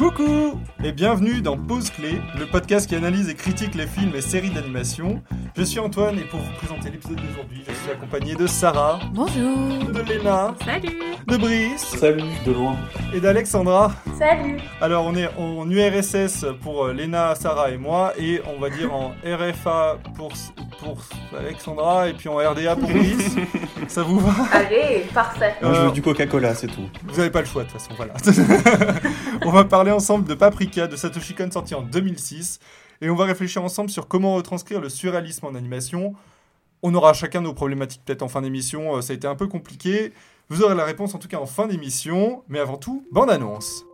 Coucou et bienvenue dans Pause Clé, le podcast qui analyse et critique les films et séries d'animation. Je suis Antoine et pour vous présenter l'épisode d'aujourd'hui, je suis accompagné de Sarah, Bonjour. de Léna, Salut de Brice Salut, de loin. et d'Alexandra. Salut Alors on est en URSS pour euh, Léna, Sarah et moi et on va dire en RFA pour, pour Alexandra et puis en RDA pour Brice. Ça vous va Allez, parfait. Moi, je Euh, veux du Coca-Cola, c'est tout. Vous n'avez pas le choix de toute façon, voilà. on va parler ensemble de Paprika de Satoshi Kon sorti en 2006 et on va réfléchir ensemble sur comment retranscrire le surréalisme en animation. On aura chacun nos problématiques peut-être en fin d'émission, euh, ça a été un peu compliqué. Vous aurez la réponse en tout cas en fin d'émission, mais avant tout, bande annonce.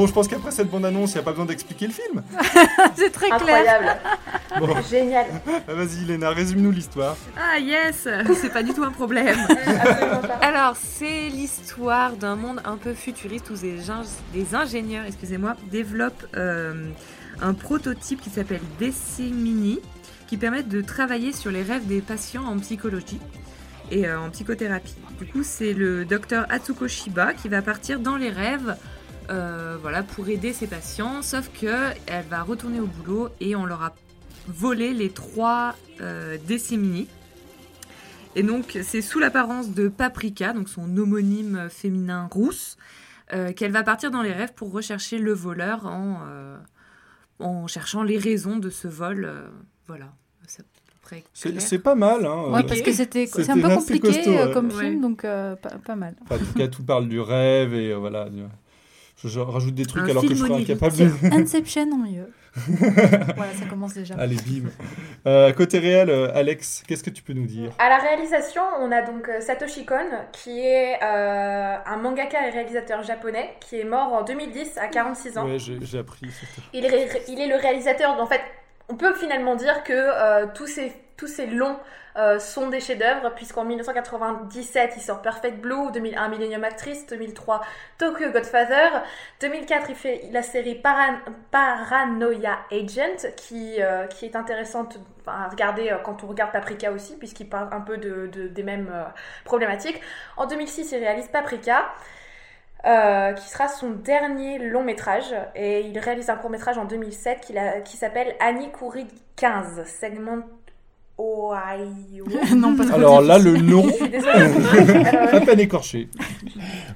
Bon, je pense qu'après cette bande annonce, il n'y a pas besoin d'expliquer le film. C'est très clair. Incroyable. Bon, Génial. ah, vas-y Léna, résume-nous l'histoire. Ah yes C'est pas du tout un problème. Alors, c'est l'histoire d'un monde un peu futuriste où des, ing- des ingénieurs excusez-moi, développent euh, un prototype qui s'appelle Decimini qui permet de travailler sur les rêves des patients en psychologie et euh, en psychothérapie. Du coup, c'est le docteur Atsuko Shiba qui va partir dans les rêves euh, voilà, pour aider ses patients, sauf que elle va retourner au boulot et on leur a volé les trois euh. Et donc, c'est sous l'apparence de Paprika, donc son homonyme féminin rousse, euh, qu'elle va partir dans les rêves pour rechercher le voleur en, euh, en cherchant les raisons de ce vol. euh, voilà, c'est pas mal, hein. Ouais, euh, parce que c'était un peu compliqué costaud, euh, comme Ouais. film, donc euh, pas, pas mal. Enfin, en tout cas, tout parle du rêve et euh, voilà. du- Je, je rajoute des trucs Un alors que je serais onirique. incapable de. Inception en mieux. voilà, ça commence déjà. Allez, bim. Euh, côté réel, euh, Alex, qu'est-ce que tu peux nous dire? À la réalisation, on a donc euh, Satoshi Kon, qui est euh, un mangaka et réalisateur japonais, qui est mort en 2010 à 46 ans. Ouais, j'ai appris. Il est, il est le réalisateur. En fait, on peut finalement dire que euh, tous ces tous ces longs euh, sont des chefs-d'œuvre, puisqu'en 1997, il sort Perfect Blue, 2001 Millennium Actress, 2003 Tokyo Godfather, 2004 il fait la série Paran- Paranoia Agent, qui euh, qui est intéressante à regarder euh, quand on regarde Paprika aussi, puisqu'il parle un peu de, de- des mêmes problématiques. En 2006, il réalise Paprika. Qui sera son dernier long métrage. Et il réalise un court métrage en 2007 qui, la- qui s'appelle Annie Coury 15, segment Ohio. non, pas trop Alors là, le nom, Je suis désolée. À peine écorché.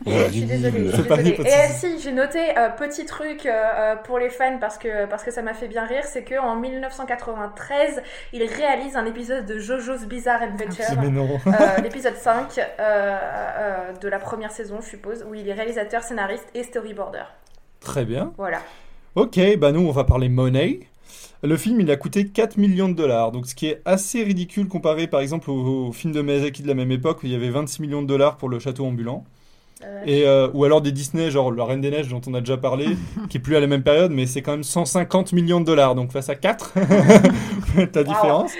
je suis désolée. je suis désolée. Et euh, si, j'ai noté euh, petit truc euh, euh, pour les fans parce que, parce que ça m'a fait bien rire, c'est qu'en 1993, il réalise un épisode de JoJo's Bizarre Adventure. Mais non. Euh, l'épisode 5 euh, euh, de la première saison, je suppose, où il est réalisateur, scénariste et storyboarder. Très bien. Voilà. Ok, bah nous, on va parler money. Le film, il a coûté 4 millions de dollars, donc ce qui est assez ridicule comparé par exemple au, au film de Miyazaki de la même époque où il y avait 26 millions de dollars pour le château ambulant. Euh, Et, euh, ou alors des Disney, genre La Reine des Neiges dont on a déjà parlé, qui est plus à la même période, mais c'est quand même 150 millions de dollars. Donc face à 4, ta différence.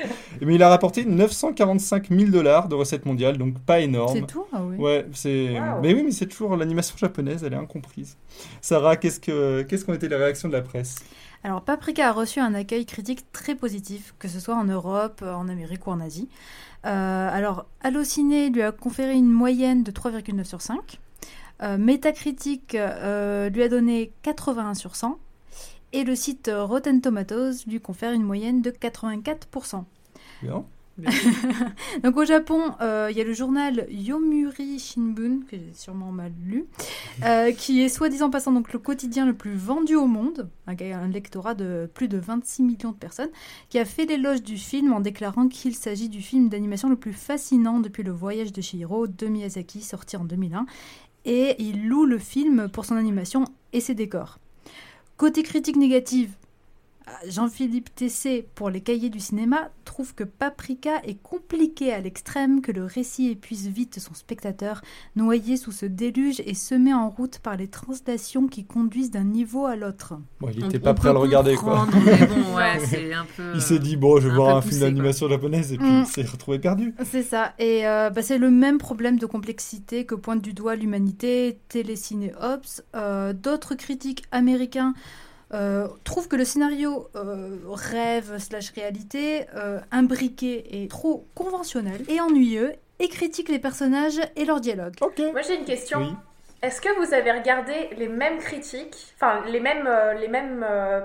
Mais il a rapporté 945 000 dollars de recettes mondiales, donc pas énorme. C'est tout Ah oui. Ouais, c'est. Wow. Mais oui, mais c'est toujours l'animation japonaise, elle est incomprise. Sarah, qu'est-ce que qu'est-ce qu'ont été les réactions de la presse? Alors, Paprika a reçu un accueil critique très positif, que ce soit en Europe, en Amérique ou en Asie. Euh, alors, Allociné lui a conféré une moyenne de 3,9 sur 5. Euh, Metacritic euh, lui a donné 81 sur 100. Et le site Rotten Tomatoes lui confère une moyenne de 84%. Bien. Donc au Japon, euh, il y a le journal Yomiuri Shimbun, que j'ai sûrement mal lu, euh, qui est soi-disant passant donc le quotidien le plus vendu au monde, un, un lectorat de plus de 26 millions de personnes, qui a fait l'éloge du film en déclarant qu'il s'agit du film d'animation le plus fascinant depuis Le Voyage de Chihiro de Miyazaki, sorti en 2001, et il loue le film pour son animation et ses décors. Côté critique négative, Jean-Philippe Tessé, pour les cahiers du cinéma, trouve que Paprika est compliqué à l'extrême, que le récit épuise vite son spectateur, noyé sous ce déluge et semé en route par les translations qui conduisent d'un niveau à l'autre. Bon, il On- était on pas prêt à le regarder, quoi. comprendre, mais bon, ouais, c'est un peu. Il s'est dit, bon, je vais un voir un film d'animation japonaise, et puis Mm. il s'est retrouvé perdu. C'est ça. Et euh, bah, c'est le même problème de complexité que pointe du doigt l'humanité, Téléciné Ops. Euh, D'autres critiques américains euh, trouvent que le scénario euh, rêve slash réalité, euh, imbriqué et trop conventionnel et ennuyeux, et critiquent les personnages et leurs dialogues. Ok. Moi j'ai une question. Oui. Est-ce que vous avez regardé les mêmes critiques, enfin les mêmes, euh, les mêmes euh,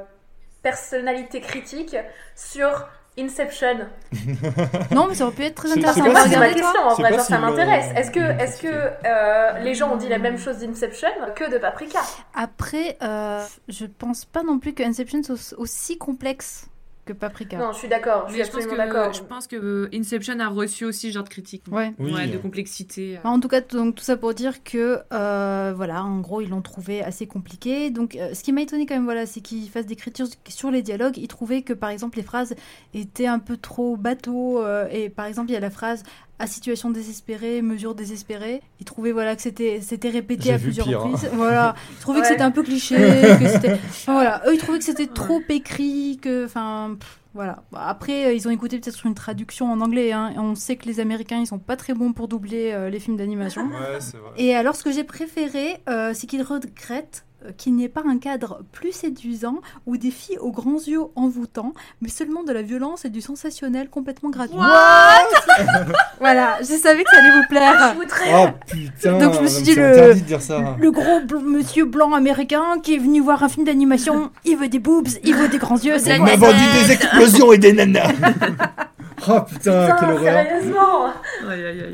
personnalités critiques sur Inception Non, mais ça aurait pu être très intéressant. C'est ma toi question en vrai, ça m'intéresse. Est-ce que, est-ce que euh, les gens ont dit la même chose d'Inception que de Paprika? Après, euh, je pense pas non plus que Inception soit aussi complexe que Paprika. Non, je suis d'accord, je suis je pense, absolument que, d'accord. je pense que euh, Inception a reçu aussi ce genre de critique. Ouais. Oui. Ouais, de complexité. Enfin, En tout cas, donc, tout ça pour dire que, euh, voilà, en gros, ils l'ont trouvé assez compliqué. Donc, euh, ce qui m'a étonné quand même, voilà, c'est qu'ils fassent des critiques sur les dialogues. Ils trouvaient que, par exemple, les phrases étaient un peu trop bateau. euh, et par exemple, il y a la phrase à situation désespérée, mesure désespérée. Ils trouvaient, voilà, que c'était c'était répété à plusieurs pire, hein. reprises. Voilà, ils trouvaient que c'était un peu cliché. que c'était- enfin, voilà, eux, ils trouvaient que c'était trop écrit, que, enfin. Voilà. Après, ils ont écouté peut-être une traduction en anglais. Hein, et on sait que les Américains, ils sont pas très bons pour doubler euh, les films d'animation. Ouais. Et alors, ce que j'ai préféré, euh, c'est qu'ils regrettent qu'il n'y ait pas un cadre plus séduisant ou des filles aux grands yeux envoûtants, mais seulement de la violence et du sensationnel complètement gratuit. voilà, je savais que ça allait vous plaire. Ajouterais- Oh putain, Donc, je me suis dit, le- interdit de dire ça. Le gros bl- monsieur blanc américain qui est venu voir un film d'animation, il veut des boobs, il veut des grands yeux, c'est On m'a m'a vendu des explosions et des nanas. oh putain, Putain, quelle horreur. sérieusement.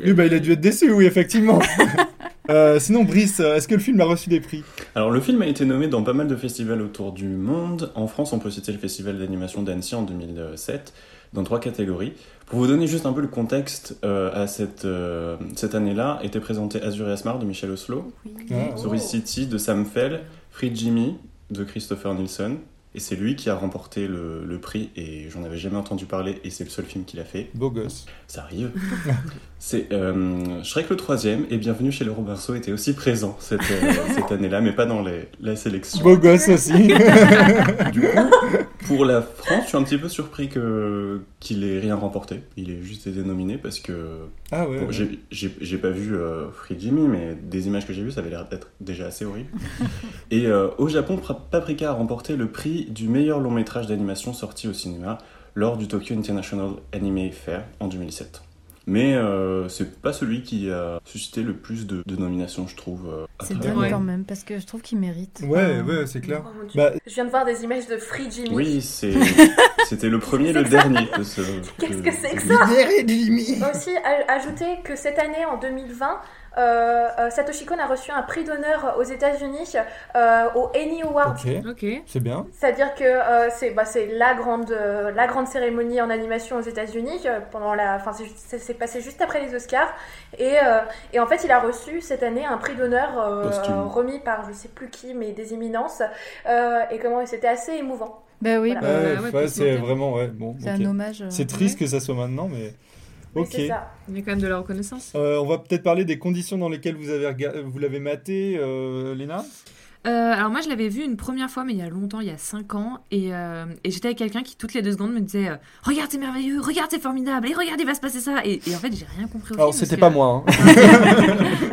Oui, bah il a dû être déçu, oui, effectivement. Euh, sinon, Brice, euh, est-ce que le film a reçu des prix Alors le film a été nommé dans pas mal de festivals autour du monde. En France, on peut citer le festival d'animation d'Annecy en 2007 dans trois catégories. Pour vous donner juste un peu le contexte, euh, à cette, euh, cette année-là était présenté Azur et Asmar de Michel Oslo. Story City de Sam Fell, Free Jimmy de Christopher Nielsen. Et c'est lui qui a remporté le, le prix et j'en avais jamais entendu parler et c'est le seul film qu'il a fait. Beau gosse. Ça arrive. C'est euh, Shrek le troisième et Bienvenue chez le Roberto était aussi présent cette, euh, cette année-là, mais pas dans les, la sélection. Beau gosse aussi. Du coup, pour la France, je suis un petit peu surpris que qu'il ait rien remporté. Il ait juste été nominé parce que ah ouais. bon, ouais. j'ai- j'ai j'ai pas vu euh, Free Jimmy, mais des images que j'ai vues, ça avait l'air d'être déjà assez horrible. Et euh, au Japon, Paprika a remporté le prix du meilleur long métrage d'animation sorti au cinéma lors du Tokyo International Anime Fair en 2007. Mais euh, c'est pas celui qui a suscité le plus de, de nominations, je trouve. euh, C'est dingue le- quand même, parce que je trouve qu'il mérite. Ouais, ouais, c'est clair. Oh. Bah, Je viens de voir des images de Free Jimmy. Oui, c'est- c'était le premier et le dernier de ce. Qu'est-ce de- que c'est que ça Libéré limite. Aussi, ajouter que cette année, en 2020, euh, euh, Satoshi Kon a reçu un prix d'honneur aux États-Unis euh, au Annie Award. Ok, Ok. c'est bien. C'est-à-dire que euh, c'est bah, c'est la grande euh, la grande cérémonie en animation aux États-Unis euh, pendant la enfin c'est passé juste après les Oscars et, euh, et en fait il a reçu cette année un prix d'honneur euh, euh, remis par je sais plus qui mais des éminences euh, et comment c'était assez émouvant. Bah oui, Voilà. bah, Ouais, ouais, ouais, parce c'est vraiment, ouais, bon. c'est un hommage. euh, C'est triste que ça soit maintenant, mais. Ok. c'est ça. Il y a quand même de la reconnaissance. Euh, on va peut-être parler des conditions dans lesquelles vous avez rega- vous l'avez maté, euh, Léna? Euh, alors moi je l'avais vu une première fois mais il y a longtemps, il y a 5 ans et, euh, et j'étais avec quelqu'un qui toutes les deux secondes me disait euh, regarde c'est merveilleux, regarde c'est formidable et regarde il va se passer ça et, et en fait j'ai rien compris au Alors film, c'était pas moi. hein.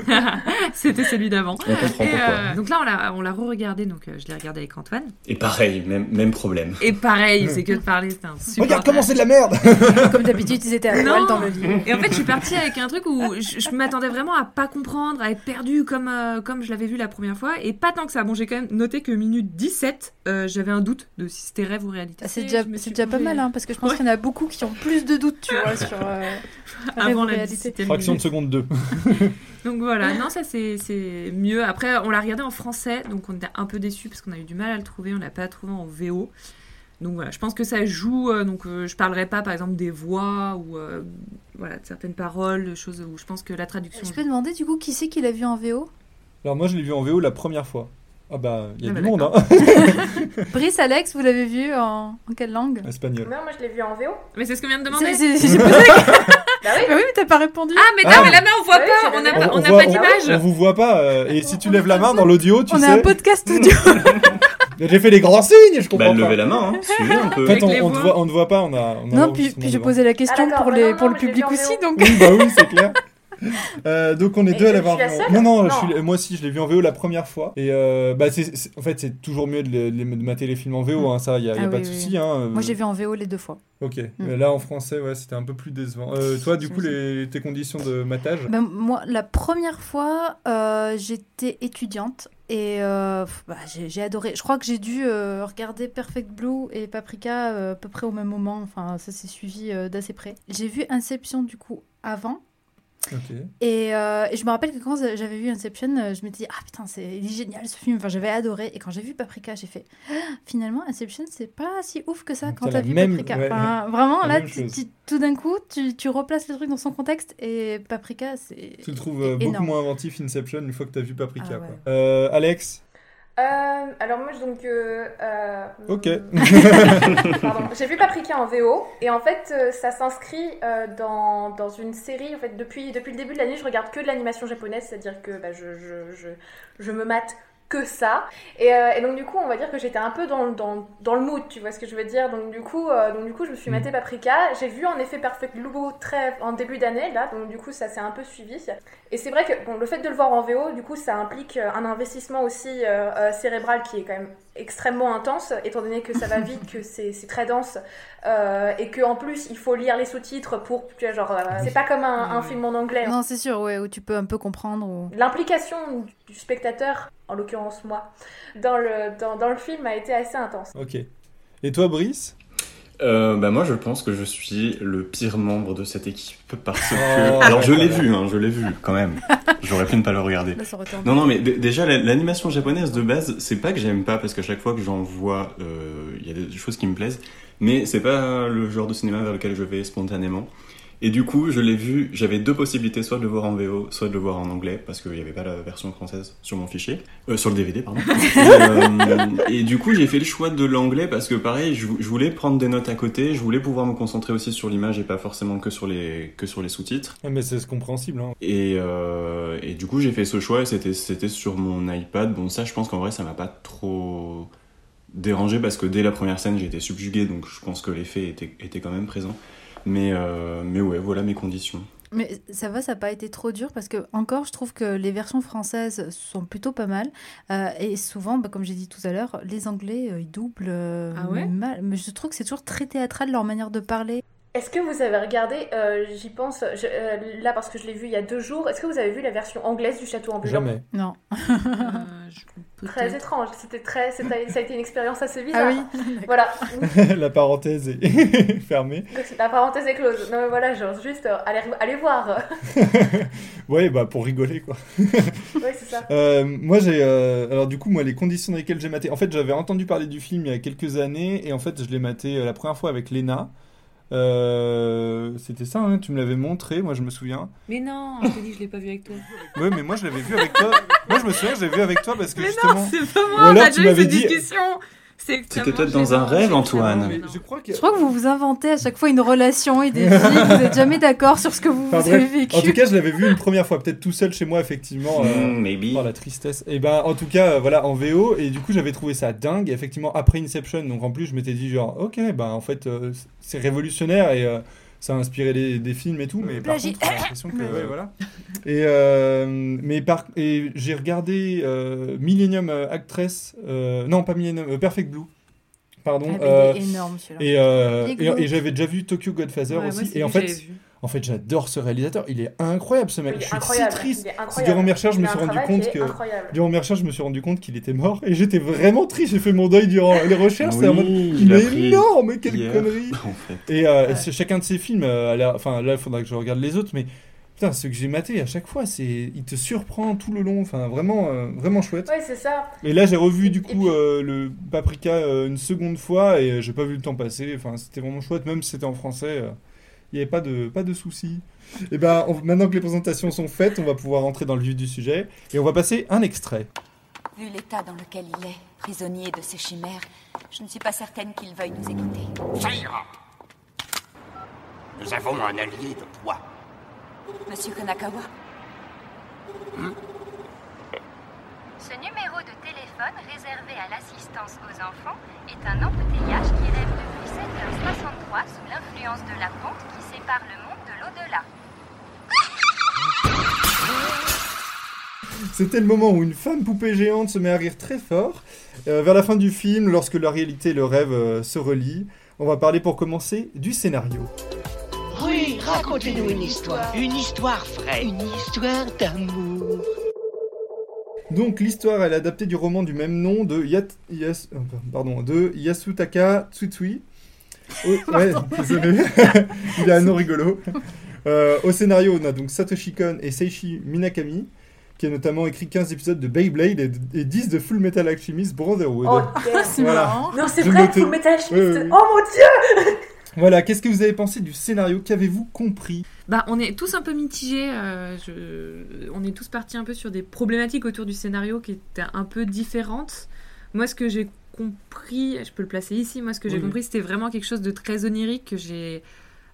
c'était celui d'avant. Euh, donc là on l'a on l'a re-regardé donc euh, je l'ai regardé avec Antoine Et pareil, même, même problème. et pareil c'est que de parler c'était un super Regarde comment c'est de la merde. Comme d'habitude, ils étaient à Non. poil dans le lit. Et en fait, je suis partie avec un truc où je, je m'attendais vraiment à pas comprendre, à être perdue comme, euh, comme je l'avais vu la première fois, et pas tant que ça. Bon, j'ai quand même noté que minute 17, euh, j'avais un doute de si c'était rêve ou réalité. Ah, C'est déjà, déjà pas mal, hein, parce que je pense Ouais. qu'il y en a beaucoup qui ont plus de doutes, tu vois, sur euh, Avant la réalité. 17e Fraction de seconde 2. Donc voilà, non, ça c'est c'est mieux. Après, on l'a regardé en français, donc on était un peu déçus parce qu'on a eu du mal à le trouver, on l'a pas trouvé en VO. Donc voilà, je pense que ça joue. euh, donc euh, je parlerai pas par exemple des voix ou euh, voilà, de certaines paroles, de choses où je pense que la traduction. Je peux demander du coup qui c'est qui l'a vu en VO Alors moi je l'ai vu en VO la première fois. Ah bah, il y a Ah du bah, monde, hein. Brice, Alex, vous l'avez vu en, en quelle langue? Espagnol. Non, moi je l'ai vu en VO. Mais c'est ce qu'on vient de demander. C'est- c'est- J'ai posé la Bah oui. Mais oui, mais t'as pas répondu. Ah, mais non, Ah. mais la main, on voit Ouais, pas. On n'a pas, on n'a voit- pas d'image. On vous voit pas. euh, et si tu On lèves la main dans l'audio, tu On sais. a un podcast audio. J'ai fait les grands signes, je comprends Bah, pas. levez la main, hein. suivez un peu. En fait, on, on te voit, on te voit pas, on a. On a non, puis, puis j'ai posé la question Ah, pour, bah les, non, pour non, le public aussi, donc. Oui, bah oui, c'est clair. Euh, donc on est Et deux à l'avoir vu. Non, non, je Non. suis- moi aussi je l'ai vu en VO la première fois. Et euh, bah c'est, c'est- en fait c'est toujours mieux de, les- de mater les films en VO, hein, ça y a, y a Ah pas oui, de souci. oui. Hein, Moi, j'ai vu en VO les deux fois. Ok. Mm. Mais là en français ouais c'était un peu plus décevant. Euh, toi du coup les, tes conditions de matage? Ben, moi, la première fois, euh, j'étais étudiante et euh, bah, j'ai j'ai adoré. Je crois que j'ai dû euh, regarder Perfect Blue et Paprika euh, à peu près au même moment. Enfin, ça s'est suivi euh, d'assez près. J'ai vu Inception du coup avant. Et, euh, et je me rappelle que quand j'avais vu Inception, euh, je me disais, ah putain, c'est il est génial ce film. Enfin, j'avais adoré. Et quand j'ai vu Paprika, j'ai fait, Ah, finalement, Inception, c'est pas si ouf que ça quand t'as vu même- Paprika. ouais, Enfin, vraiment, là, tu- tu- tout d'un coup, tu, tu replaces le truc dans son contexte. Et Paprika, c'est. Tu le trouves euh, beaucoup moins inventif Inception une fois que t'as vu Paprika. Ah quoi. Euh, Alex? Euh, alors moi, je- donc... euh, euh, Ok. Pardon. J'ai vu Paprika en VO et en fait euh, ça s'inscrit euh, dans, dans une série. En fait depuis, depuis le début de l'année je regarde que de l'animation japonaise, c'est-à-dire que bah, je, je, je, je me mate que ça. Et, euh, et donc du coup on va dire que j'étais un peu dans, le- dans, dans le mood, tu vois ce que je veux dire. Donc du coup, euh, donc, du coup je me suis Mm. maté Paprika. J'ai vu en effet Perfect Blue très en début d'année là, donc du coup ça s'est un peu suivi. Et c'est vrai que bon, le fait de le voir en VO, du coup ça implique euh, un investissement aussi euh, cérébral qui est quand même extrêmement intense, étant donné que ça va vite, que c'est c'est très dense, euh, et que en plus il faut lire les sous-titres pour, tu vois, genre, euh, c'est pas comme un, film en anglais. Non, c'est sûr, ouais, où tu peux un peu comprendre. Ou... L'implication du spectateur, en l'occurrence moi, dans le, dans, dans le film a été assez intense. Ok. Et toi Brice? Euh, bah moi je pense que je suis le pire membre de cette équipe parce que... Oh, Alors je l'ai voilà. vu, hein, je l'ai vu quand même. J'aurais pu ne pas le regarder. Non, non, mais déjà, la- l'animation japonaise de base, c'est pas que j'aime pas, parce qu'à chaque fois que j'en vois, euh, il y a des choses qui me plaisent, mais c'est pas le genre de cinéma vers lequel je vais spontanément. Et du coup, je l'ai vu, j'avais deux possibilités, soit de le voir en VO, soit de le voir en anglais, parce qu'il n'y avait pas la version française sur mon fichier, euh, sur le DVD, pardon. et, euh, et du coup, j'ai fait le choix de l'anglais, parce que pareil, je, vou- je voulais prendre des notes à côté, je voulais pouvoir me concentrer aussi sur l'image et pas forcément que sur les, que sur les sous-titres. Ah, Mais c'est compréhensible. Hein. Et, euh, et du coup, j'ai fait ce choix et c'était, c'était sur mon iPad. Bon, ça, je pense qu'en vrai, ça m'a pas trop dérangé parce que dès la première scène, j'ai été subjugué, donc je pense que l'effet était, était quand même présent. Mais, euh, mais ouais, voilà mes conditions. Mais ça va, ça n'a pas été trop dur parce que, encore, je trouve que les versions françaises sont plutôt pas mal. Euh, et souvent, bah, comme j'ai dit tout à l'heure, les Anglais, euh, ils doublent euh, Ah ouais? mal. Mais je trouve que c'est toujours très théâtral leur manière de parler. Est-ce que vous avez regardé, euh, j'y pense, je- euh, là parce que je l'ai vu il y a deux jours, est-ce que vous avez vu la version anglaise du Château ambulant? Jamais. Non. Euh, je- Très étrange, c'était très, ça a été une expérience assez bizarre. Ah oui Voilà, La parenthèse est fermée. Donc, la parenthèse est close. Non mais voilà, genre juste euh, allez, allez voir. Ouais, bah pour rigoler quoi. oui, c'est ça. Euh, moi j'ai euh, alors du coup moi les conditions dans lesquelles j'ai maté en fait j'avais entendu parler du film il y a quelques années et en fait je l'ai maté euh, la première fois avec Lena Euh, c'était ça hein, tu me l'avais montré moi je me souviens Mais non, je t'ai dit, je l'ai pas vu avec toi. ouais mais moi je l'avais vu avec toi moi je me souviens je l'ai vu avec toi parce que Mais justement non, c'est pas moi, on a déjà eu cette discussion. C'est peut-être dans un rêve, Antoine. mais je crois que Je crois que vous vous inventez à chaque fois une relation et des vies. vous n'êtes jamais d'accord sur ce que vous, Enfin, vous avez vécu. en tout cas je l'avais vu une première fois peut-être tout seul chez moi effectivement euh, Mm, maybe. Oh la tristesse. Et ben en tout cas euh, voilà en VO et du coup j'avais trouvé ça dingue. Et effectivement après Inception donc en plus je m'étais dit genre ok ben en fait euh, c'est révolutionnaire et euh, ça a inspiré des, des films et tout mais par Plagie. contre j'ai l'impression que Ouais. voilà. Et euh, mais par et j'ai regardé euh, Millennium euh, Actress euh, non pas Millennium euh, Perfect Blue pardon. Ah, mais euh, il est énorme celui-là. et, euh, et, j'avais déjà vu Tokyo Godfather Ouais, aussi et en fait. En fait j'adore ce réalisateur il est incroyable ce mec Il je suis incroyable. si triste durant mes recherches je me suis rendu compte que incroyable. Durant mes recherches, je me suis rendu compte qu'il était mort et j'étais vraiment triste. J'ai fait mon deuil durant les recherches. c'est en mode, Oui, il est énorme, quelle hier, connerie. En fait. Et euh, Ouais. chacun de ces films, euh, enfin là, il faudra que je regarde les autres, mais putain, ceux que j'ai matés à chaque fois, c'est, il te surprend tout le long. Enfin, vraiment, euh, vraiment chouette. Oui, c'est ça. Et là, j'ai revu du coup puis- euh, le Paprika euh, une seconde fois et j'ai pas vu le temps passer. Enfin, c'était vraiment chouette, même si c'était en français. Il n'y avait pas de, pas de soucis. Et ben, on- maintenant que les présentations sont faites, on va pouvoir entrer dans le vif du sujet et on va passer un extrait. Vu l'état dans lequel il est, prisonnier de ses chimères, je ne suis pas certaine qu'il veuille nous écouter. Ça ira. Nous avons un allié de poids. Monsieur Konakawa Ce numéro de téléphone réservé à l'assistance aux enfants est un embouteillage qui rêve depuis 7h63 sous l'influence de la pente qui sépare le monde de l'au-delà. C'était le moment où une femme poupée géante se met à rire très fort. Euh, vers la fin du film, lorsque la réalité et le rêve euh, se relient, on va parler pour commencer du scénario. Oui, racontez-nous une histoire. Une histoire vraie. Une histoire d'amour. Donc l'histoire elle est adaptée du roman du même nom de, Yat- Yas- euh, pardon, de Yasutaka Tsutsui. Oh, ouais, désolé, il a un nom rigolo. Euh, au scénario, on a donc Satoshi Kon et Seishi Minakami, qui a notamment écrit 15 épisodes de Beyblade et, et 10 de Full Metal Alchemist Brotherhood. Oh. C'est Voilà. marrant. Non, c'est vrai. Full Metal Alchemist. Oui, oui, oui. Oh mon dieu Voilà, qu'est-ce que vous avez pensé du scénario? Qu'avez-vous compris? Bah, on est tous un peu mitigés. euh, je- On est tous partis un peu sur des problématiques autour du scénario qui étaient un peu différentes. Moi, ce que j'ai compris, je peux le placer ici, moi, ce que j'ai Oui. compris, c'était vraiment quelque chose de très onirique que j'ai.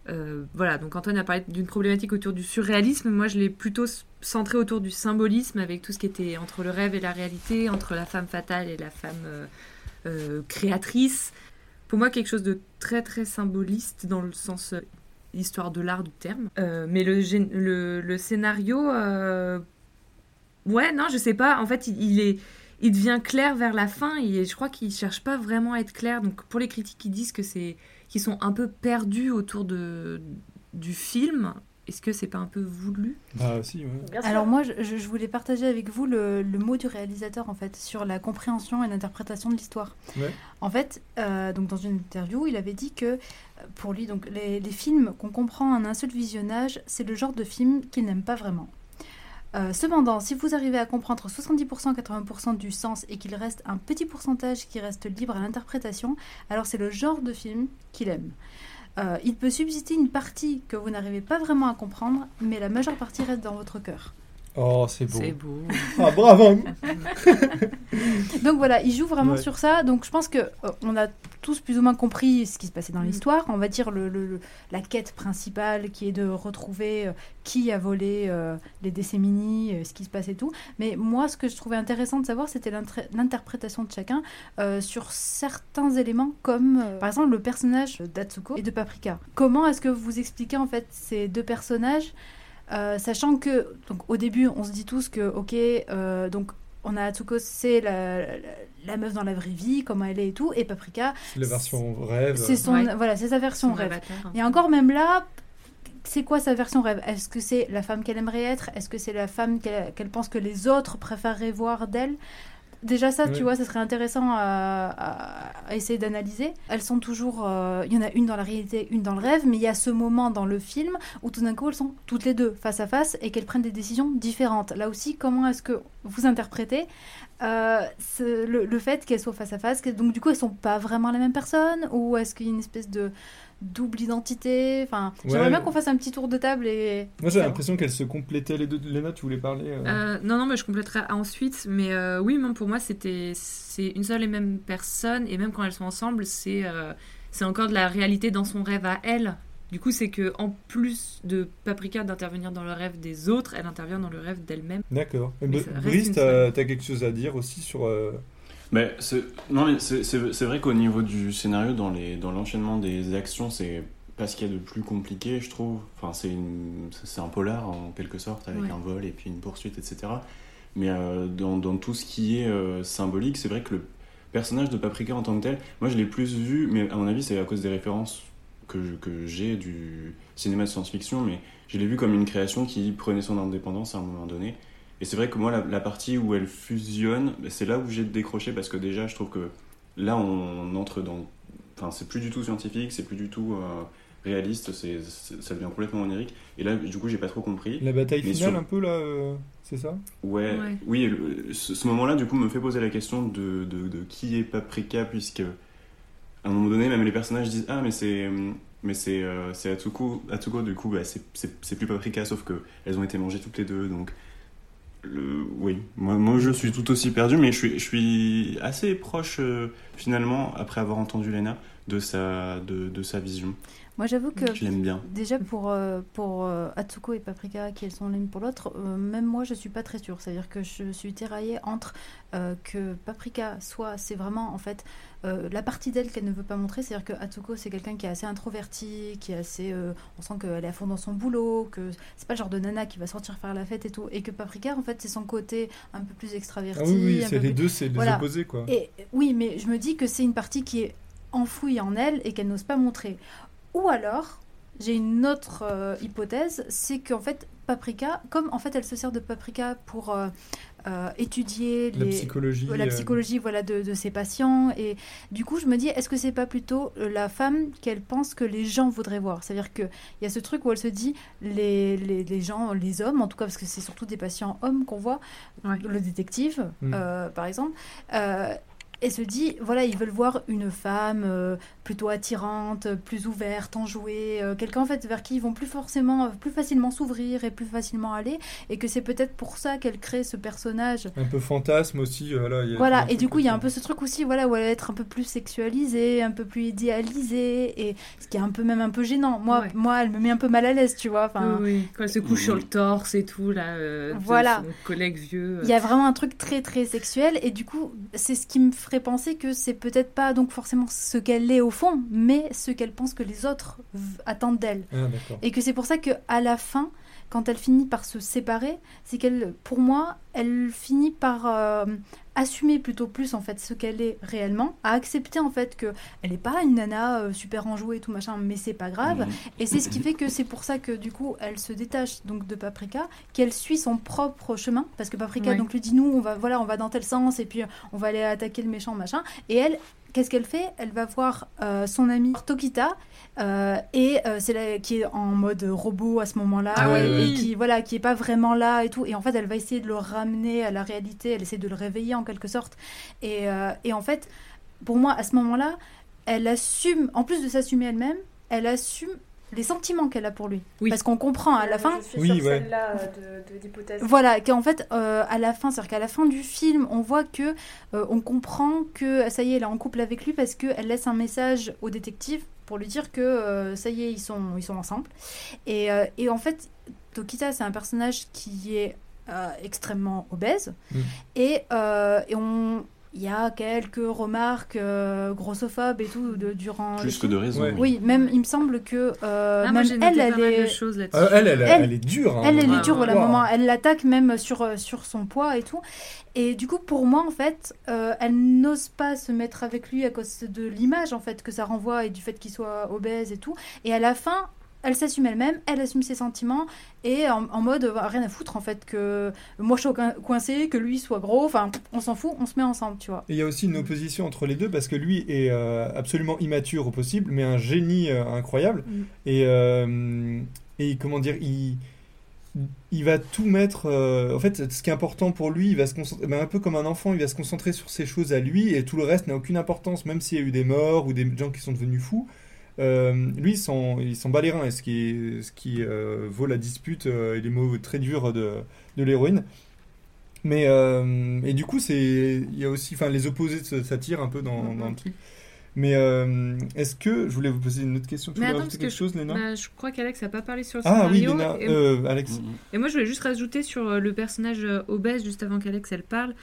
euh, voilà, donc Antoine a parlé d'une problématique autour du surréalisme. Moi, je l'ai plutôt centré autour du symbolisme, avec tout ce qui était entre le rêve et la réalité, entre la femme fatale et la femme euh, euh, créatrice. Pour moi, quelque chose de très très symboliste dans le sens histoire de l'art du terme. Mais le, le, le scénario, ouais, non, je sais pas. En fait, il, il est, il devient clair vers la fin et je crois qu'il cherche pas vraiment à être clair. Donc pour les critiques qui disent que c'est, qui sont un peu perdus autour de du film, est-ce que c'est pas un peu voulu? Ah si, ouais. Alors moi, je, je voulais partager avec vous le, le mot du réalisateur en fait sur la compréhension et l'interprétation de l'histoire. Ouais. En fait, euh, donc dans une interview, il avait dit que pour lui, donc les, les films qu'on comprend en un seul visionnage, c'est le genre de film qu'il n'aime pas vraiment. Euh, cependant, si vous arrivez à comprendre 70% 80% du sens et qu'il reste un petit pourcentage qui reste libre à l'interprétation, alors c'est le genre de film qu'il aime. Euh, il peut subsister une partie que vous n'arrivez pas vraiment à comprendre, mais la majeure partie reste dans votre cœur. Oh, c'est beau. C'est beau. Ah, bravo Donc voilà, il joue vraiment Ouais. sur ça. Donc je pense que euh, on a tous plus ou moins compris ce qui se passait dans Mm. l'histoire. On va dire le, le- le- la quête principale qui est de retrouver euh, qui a volé euh, les décémini, euh, ce qui se passe et tout. Mais moi, ce que je trouvais intéressant de savoir, c'était l'interprétation de chacun euh, sur certains éléments, comme euh, par exemple le personnage d'Atsuko et de Paprika. Comment est-ce que vous expliquez en fait ces deux personnages euh, sachant que donc au début on se dit tous que ok euh, donc on a Atsuko c'est la, la, la meuf dans la vraie vie comment elle est et tout et Paprika C'est la version rêve. c'est son Ouais. voilà c'est sa version Son rêve avatar. et encore même là c'est quoi sa version rêve? Est-ce que c'est la femme qu'elle aimerait être? Est-ce que c'est la femme qu'elle qu'elle pense que les autres préféreraient voir d'elle? Déjà ça, tu vois, ça serait intéressant à, à- à essayer d'analyser. Elles sont toujours... euh, Il y en a une dans la réalité, une dans le rêve, mais il y a ce moment dans le film où tout d'un coup, elles sont toutes les deux face à face et qu'elles prennent des décisions différentes. Là aussi, comment est-ce que vous interprétez euh, le, le fait qu'elles soient face à face que- Donc du coup, elles sont pas vraiment la même personne Ou est-ce qu'il y a une espèce de double identité? Enfin, j'aimerais Ouais. bien qu'on fasse un petit tour de table et... Moi j'ai l'impression qu'elles se complétaient les deux. Léna, tu voulais parler euh, Euh, non, non, mais je compléterai ensuite. Mais euh, oui, même pour moi, c'était c'est une seule et même personne. Et même quand elles sont ensemble, c'est euh, c'est encore de la réalité dans son rêve à elle. Du coup, c'est que en plus de Paprika d'intervenir dans le rêve des autres, elle intervient dans le rêve d'elle-même. D'accord. Brice, t'as quelque chose à dire aussi sur. euh, Mais non, mais c'est- vrai qu'au niveau du scénario, dans les dans l'enchaînement des actions, c'est pas ce qu'il y a de plus compliqué, je trouve. Enfin, c'est une- un polar en quelque sorte, avec Ouais. un vol et puis une poursuite, etc. Mais euh, dans, dans tout ce qui est euh, symbolique, c'est vrai que le personnage de Paprika en tant que tel, moi je l'ai plus vu, mais à mon avis, c'est à cause des références que j'ai du cinéma de science-fiction, mais je l'ai vu comme une création qui prenait son indépendance à un moment donné. Et c'est vrai que moi, la, la partie où elle fusionne, bah, c'est là où j'ai décroché parce que déjà, je trouve que là, on entre dans. Enfin, c'est plus du tout scientifique, c'est plus du tout euh, réaliste, c'est, c'est- ça devient complètement onirique. Et là, du coup, j'ai pas trop compris. La bataille Mais finale, sur- un peu là, euh, c'est ça? Ouais, Ouais. oui, le- ce, ce moment-là, du coup, me fait poser la question de, de, de qui est Paprika, puisque à un moment donné, même les personnages disent Ah, mais c'est. Mais c'est euh, Atsuko. Atsuko, du coup, bah, c'est- plus Paprika, sauf que elles ont été mangées toutes les deux, donc. Le- oui, moi, moi je suis tout aussi perdu, mais je suis, je suis assez proche euh, finalement, après avoir entendu Lena, de sa, de, de sa vision. Moi, j'avoue que Je l'aime bien. déjà pour, euh, pour euh, Atsuko et Paprika, qui elles sont l'une pour l'autre, même moi, je suis pas très sûre. C'est-à-dire que je suis tiraillée entre que Paprika soit, c'est vraiment en fait euh, la partie d'elle qu'elle ne veut pas montrer. C'est-à-dire que Atsuko, c'est quelqu'un qui est assez introverti, qui est assez. euh, on sent qu'elle est à fond dans son boulot, que c'est pas le genre de nana qui va sortir faire la fête et tout. Et que Paprika, en fait, c'est son côté un peu plus extraverti. Ah oui, oui, c'est les plus- deux, c'est les Voilà. opposés, quoi. Et oui, mais je me dis que c'est une partie qui est enfouie en elle et qu'elle n'ose pas montrer. Ou alors, j'ai une autre euh, hypothèse, c'est qu'en fait, Paprika, comme en fait elle se sert de Paprika pour euh, euh, étudier La les, psychologie. la euh, psychologie voilà, de, de ses patients. Et du coup, je me dis, est-ce que c'est pas plutôt la femme qu'elle pense que les gens voudraient voir? C'est-à-dire qu'il y a ce truc où elle se dit, les, les, les gens, les hommes, en tout cas, parce que c'est surtout des patients hommes qu'on voit, Ouais. le détective, Mm. euh, par exemple, elle se dit, voilà, ils veulent voir une femme euh, plutôt attirante, plus ouverte, enjouée, euh, quelqu'un en fait vers qui ils vont plus forcément, euh, plus facilement s'ouvrir et plus facilement aller, et que c'est peut-être pour ça qu'elle crée ce personnage Un peu fantasme aussi. euh, Voilà, il y a- voilà, et du coup, il y a un peu ce truc aussi, voilà, où elle va être un peu plus sexualisée, un peu plus idéalisée, et ce qui est un peu même un peu gênant. Moi, Ouais. moi elle me met un peu mal à l'aise, tu vois. Enfin, Oui, oui. Quand elle se couche sur le torse et tout, là, euh, Voilà. son collègue vieux. euh. il y a vraiment un truc très très sexuel, et du coup, c'est ce qui me ferait penser que c'est peut-être pas donc forcément ce qu'elle est au fond, mais ce qu'elle pense que les autres attendent d'elle. Ah. Et que c'est pour ça que à la fin, quand elle finit par se séparer, c'est qu'elle, pour moi, elle finit par euh, assumer plutôt plus en fait ce qu'elle est réellement, à accepter en fait que elle n'est pas une nana euh, super enjouée et tout machin, mais c'est pas grave. Mhm. Et c'est ce qui fait que c'est pour ça que du coup elle se détache donc de Paprika, qu'elle suit son propre chemin, parce que Paprika donc lui dit nous on va voilà on va dans tel sens et puis on va aller attaquer le méchant machin. Et elle Qu'est-ce qu'elle fait? Elle va voir euh, son amie Tokita euh, et euh, c'est là qui est en mode robot à ce moment-là Ah et, oui. et qui voilà qui est pas vraiment là et tout. Et en fait elle va essayer de le ramener à la réalité. Elle essaie de le réveiller en quelque sorte. Et, et en fait pour moi à ce moment-là elle assume en plus de s'assumer elle-même elle assume les sentiments qu'elle a pour lui Oui. parce qu'on comprend à la fin Je suis Oui, sur ouais. celle-là euh, de- voilà, qu'en fait, euh, à la fin, c'est-à-dire qu'à la fin du film, on voit que euh, on comprend que ça y est, elle est en couple avec lui parce qu'elle laisse un message au détective pour lui dire que euh, ça y est, ils sont, ils sont ensemble. Et, euh, et en fait, Tokita, c'est un personnage qui est euh, extrêmement obèse. Mm. Et, euh, et on. Il y a quelques remarques euh, grossophobes et tout de, durant. Plus que de raison. Ouais. Oui, même il me semble que euh, Ah, même j'ai elle, elle pas mal est. choses elle, elle, Elle- elle est dure. hein. Elle, elle Ouais, est dure, voilà, Wow. moment. Elle l'attaque même sur, euh, sur son poids et tout. Et du coup, pour moi, en fait, euh, elle n'ose pas se mettre avec lui à cause de l'image, en fait, que ça renvoie et du fait qu'il soit obèse et tout. Et à la fin, elle s'assume elle-même, elle assume ses sentiments et en, en mode euh, rien à foutre, en fait, que moi je sois coin- coincée, que lui soit gros, enfin, on s'en fout, on se met ensemble, tu vois. Et il y a aussi une opposition entre les deux parce que lui est euh, absolument immature au possible, mais un génie euh, incroyable. Mm. Et, et comment dire, il, il va tout mettre. euh, en fait, ce qui est important pour lui, il va se concentrer, ben, un peu comme un enfant, il va se concentrer sur ses choses à lui et tout le reste n'a aucune importance, même s'il y a eu des morts ou des gens qui sont devenus fous. Euh, lui, il s'en, il s'en bat les reins, et ce qui, est- ce qui euh, vaut la dispute euh, et les mots très durs de, de l'héroïne. Mais euh, et du coup, c'est il y a aussi, enfin, les opposés s'attirent un peu dans, dans le truc. Mais euh, est-ce que je voulais vous poser une autre question Tu Mais voulais attends, rajouter parce que quelque chose, Léna? Bah, je crois qu'Alex n'a pas parlé sur le Ah oui, scénario. Léna, et, euh, Alex. Mhm. et moi, je voulais juste rajouter sur le personnage obèse, juste avant qu'Alex elle parle,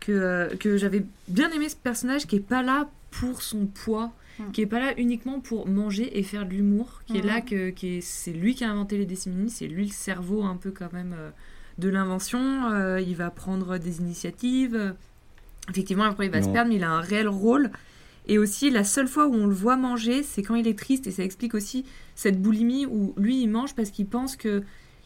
que, euh, que j'avais bien aimé ce personnage qui est pas là pour son poids, Mm. qui est pas là uniquement pour manger et faire de l'humour, qui est Mhm. là que qui est, c'est lui qui a inventé les décimini, c'est lui le cerveau un peu quand même euh, de l'invention. euh, il va prendre des initiatives. euh, effectivement, après il va se perdre, mais il a un réel rôle. Et aussi, la seule fois où on le voit manger, c'est quand il est triste. Et ça explique aussi cette boulimie où lui, il mange parce qu'il pense que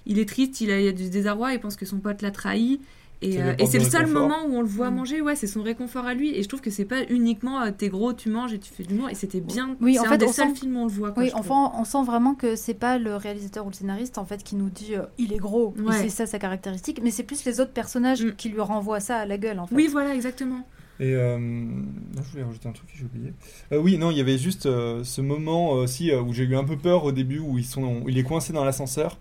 il est triste, il a, il a du désarroi, il pense que son pote l'a trahi. Et, euh, et c'est du le seul réconfort. moment où on le voit Mm. manger, ouais, c'est son réconfort à lui. Et je trouve que c'est pas uniquement euh, t'es gros, tu manges et tu fais de l'humour. Et c'était bien. Oui, c'est en un fait, des on seuls sent- films où on le voit. quoi, Oui, enfin, on sent vraiment que c'est pas le réalisateur ou le scénariste en fait qui nous dit euh, il est gros Ouais. c'est ça sa caractéristique, mais c'est plus les autres personnages Mm. qui lui renvoient ça à la gueule en fait. Oui, voilà, exactement. Et euh, non, je voulais rajouter un truc que j'ai oublié. Euh, oui, non, il y avait juste euh, ce moment euh, aussi euh, où j'ai eu un peu peur au début où ils sont, où il est coincé dans l'ascenseur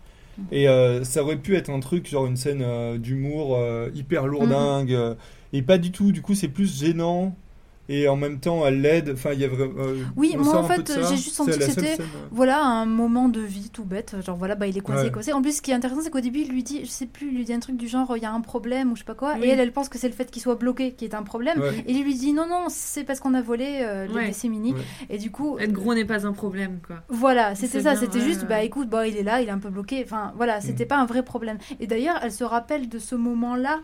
Et euh, ça aurait pu être un truc, genre une scène euh, d'humour euh, hyper lourdingue, euh, et pas du tout. Du coup, c'est plus gênant. Et en même temps, elle l'aide. Enfin, il y a vraiment. euh, Oui, on moi en fait ça. j'ai juste senti que c'était euh. voilà un moment de vie tout bête genre voilà bah il est coincé Ouais. coincé en plus ce qui est intéressant c'est qu'au début il lui dit je sais plus il lui dit un truc du genre il y a un problème ou je sais pas quoi Oui. et elle elle pense que c'est le fait qu'il soit bloqué qui est un problème Ouais. et il lui dit non non c'est parce qu'on a volé euh, les Ouais. Ouais. et du coup Être gros n'est pas un problème, quoi. voilà c'était ça c'était ouais, juste ouais. bah écoute bah il est là il est un peu bloqué enfin voilà c'était Mm. pas un vrai problème et d'ailleurs elle se rappelle de ce moment là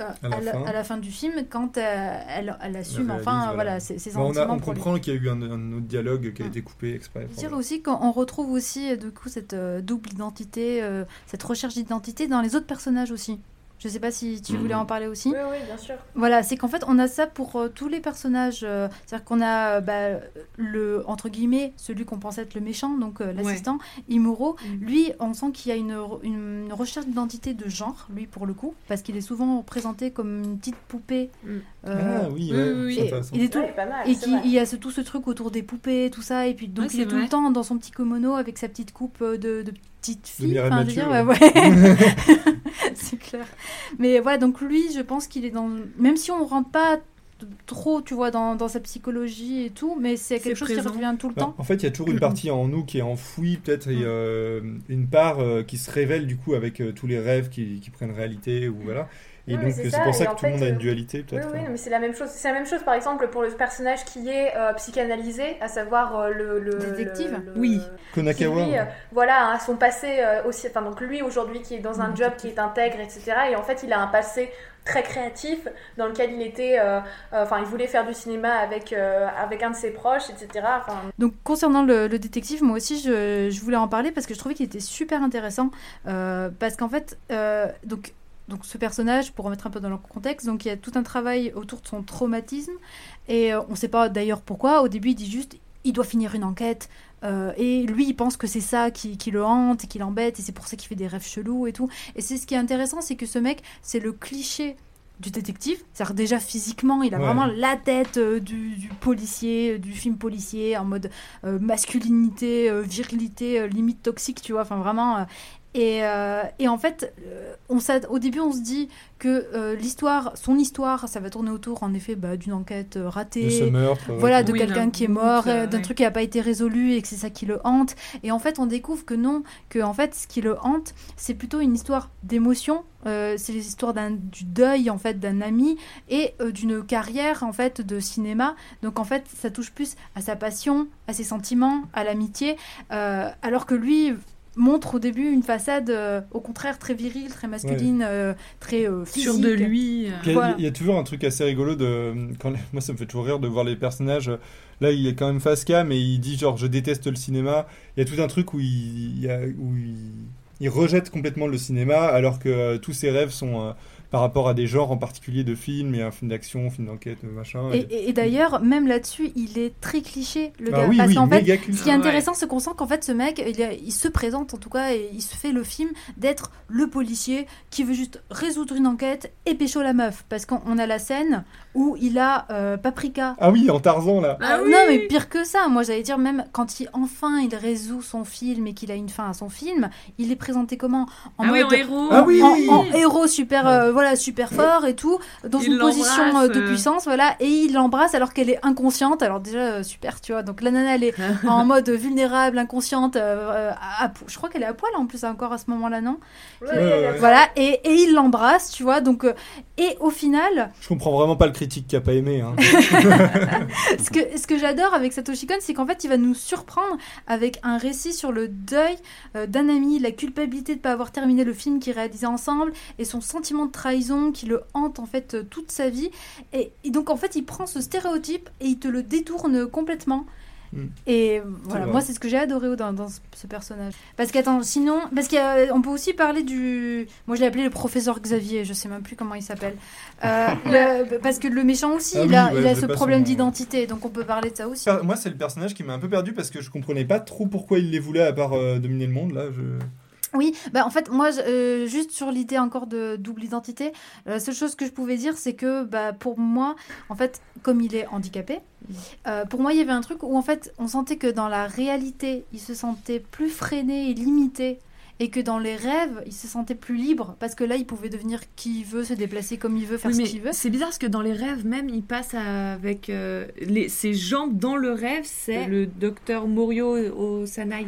euh, À la à, la, fin. à la fin du film quand euh, elle, elle assume réalise, enfin voilà. ses, ses on, a- comprend qu'il y a eu un, un autre dialogue qui a Mm. été coupé exprès. Dire aussi qu'on retrouve aussi euh, du coup cette double identité, cette recherche d'identité dans les autres personnages aussi. Je sais pas si tu Mhm. voulais en parler aussi. Oui, oui, bien sûr. Voilà, c'est qu'en fait on a ça pour euh, tous les personnages. euh, C'est-à-dire qu'on a euh, bah, le entre guillemets celui qu'on pense être le méchant, donc euh, l'assistant Imuro. Mhm. Lui, on sent qu'il y a une, une recherche d'identité de genre, lui pour le coup, parce qu'il est souvent présenté comme une petite poupée. Euh, Ah oui, oui, ouais, oui, il est tout, Ouais, pas mal. et vrai. il y a ce, tout ce truc autour des poupées, tout ça, et puis donc Ouais, il est tout le temps dans son petit kimono avec sa petite coupe de, de petite fille. Mireille enfin, je veux Mathieu, dire, ouais. ouais, ouais. c'est clair. Mais voilà, donc lui, je pense qu'il est dans. Même si on rentre pas trop, tu vois, dans, dans sa psychologie et tout, mais c'est quelque chose qui revient tout le Bah, temps. en fait, il y a toujours une partie en nous qui est enfouie, peut-être, et Mm. euh, une part euh, qui se révèle du coup avec euh, tous les rêves qui, qui prennent réalité, ou voilà. Et Oui, donc, c'est ça, pour et ça que tout le monde a une euh, dualité, Oui, peut-être. oui, hein. non, mais c'est la même chose. C'est la même chose, par exemple, pour le personnage qui est euh, psychanalysé, à savoir euh, le, le Détective? le- Oui. qui, Konakawa. lui, euh, voilà, a son passé euh, aussi. Enfin, donc lui aujourd'hui qui est dans un job qui est intègre, etc. Et en fait, il a un passé très créatif dans lequel il était. euh, euh, Enfin, il voulait faire du cinéma avec euh, avec un de ses proches, etc. Enfin, Donc concernant le, le détective, moi aussi je, je voulais en parler parce que je trouvais qu'il était super intéressant. euh, parce qu'en fait, euh, donc, donc ce personnage, pour remettre un peu dans le contexte, donc il y a tout un travail autour de son traumatisme. Et euh, on ne sait pas d'ailleurs pourquoi. Au début, il dit juste il doit finir une enquête. euh, et lui, il pense que c'est ça qui, qui le hante et qui l'embête. Et c'est pour ça qu'il fait des rêves chelous et tout. Et c'est ce qui est intéressant, c'est que ce mec, c'est le cliché du détective. C'est-à-dire déjà physiquement, il a Ouais. vraiment la tête euh, du, du policier, du film policier, en mode masculinité, virilité, limite toxique, tu vois. Enfin, vraiment. Euh, et, euh, et en fait, euh, on au début, on se dit que euh, l'histoire, son histoire, ça va tourner autour, en effet, bah, d'une enquête euh, ratée. De ce meurtre. Voilà, de Oui, quelqu'un qui est mort, d'un ouais. truc qui n'a pas été résolu et que c'est ça qui le hante. Et en fait, on découvre que non, que en fait, ce qui le hante, c'est plutôt une histoire d'émotion. Euh, c'est les histoires du deuil en fait d'un ami et euh, d'une carrière en fait de cinéma. Donc en fait, ça touche plus à sa passion, à ses sentiments, à l'amitié, euh, alors que lui montre au début une façade euh, au contraire très virile, très masculine, euh, très euh, physique. Sûr de lui. euh. Il y, a- Voilà. il y a toujours un truc assez rigolo de quand les- moi ça me fait toujours rire de voir les personnages là il est quand même face cam et il dit genre je déteste le cinéma il y a tout un truc où il, il y a- où il, il rejette complètement le cinéma alors que euh, tous ses rêves sont euh, par rapport à des genres en particulier de films et un film d'action film d'enquête machin Et, et- et d'ailleurs, même là-dessus, il est très cliché, le ah gars. oui parce oui qu'en fait, méga Ce qui est intéressant, c'est qu'on sent qu'en fait, ce mec, il, a- il se présente en tout cas, et il se fait le film d'être le policier qui veut juste résoudre une enquête et pécho la meuf. Parce qu'on on a la scène où il a euh, Paprika. ah oui en Tarzan là Ah Euh, oui Non, mais pire que ça. Moi, j'allais dire, même quand il, enfin il résout son film et qu'il a une fin à son film, il est présenté comment? En Ah oui, mode. en héros. Ah oui, en, oui. en héros super euh, voilà super fort et tout dans Il une position euh, de puissance voilà et il l'embrasse alors qu'elle est inconsciente alors déjà euh, super tu vois donc la nana elle est en mode vulnérable inconsciente euh, à- à po- je crois qu'elle est à poil en plus encore à ce moment là non? Ouais, Ouais, ouais, ouais. ouais. voilà et, et il l'embrasse tu vois donc euh, et au final je comprends vraiment pas le critique qui a pas aimé hein. ce que, ce que j'adore avec Satoshi Kon, c'est qu'en fait, il va nous surprendre avec un récit sur le deuil euh, d'un ami, la culpabilité de ne pas avoir terminé le film qu'ils réalisaient ensemble et son sentiment de trahison qui le hante en fait euh, toute sa vie. Et, et donc, en fait, il prend ce stéréotype et il te le détourne complètement. Mm. Et voilà, vrai. moi c'est ce que j'ai adoré dans, dans ce, personnage. Parce qu'attends, sinon, parce qu'on peut aussi parler du. Moi je l'ai appelé le professeur Xavier, je sais même plus comment il s'appelle. Euh, le- parce que le méchant aussi, Ah il oui, a, ouais, il a ce problème son- d'identité, donc on peut parler de ça aussi. Per- Moi, c'est le personnage qui m'a un peu perdu parce que je comprenais pas trop pourquoi il les voulait à part euh, dominer le monde. Là, je... Oui, bah en fait, moi, euh, juste sur l'idée encore de double identité, la seule chose que je pouvais dire, c'est que bah, pour moi, en fait, comme il est handicapé, euh, pour moi, il y avait un truc où en fait, on sentait que dans la réalité, il se sentait plus freiné et limité. et que dans les rêves, il se sentait plus libre parce que là, il pouvait devenir qui il veut, se déplacer comme il veut, faire Oui, ce qu'il veut. C'est bizarre parce que dans les rêves même, il passe avec euh, les, ses jambes dans le rêve, c'est le docteur Morio au Sanaï.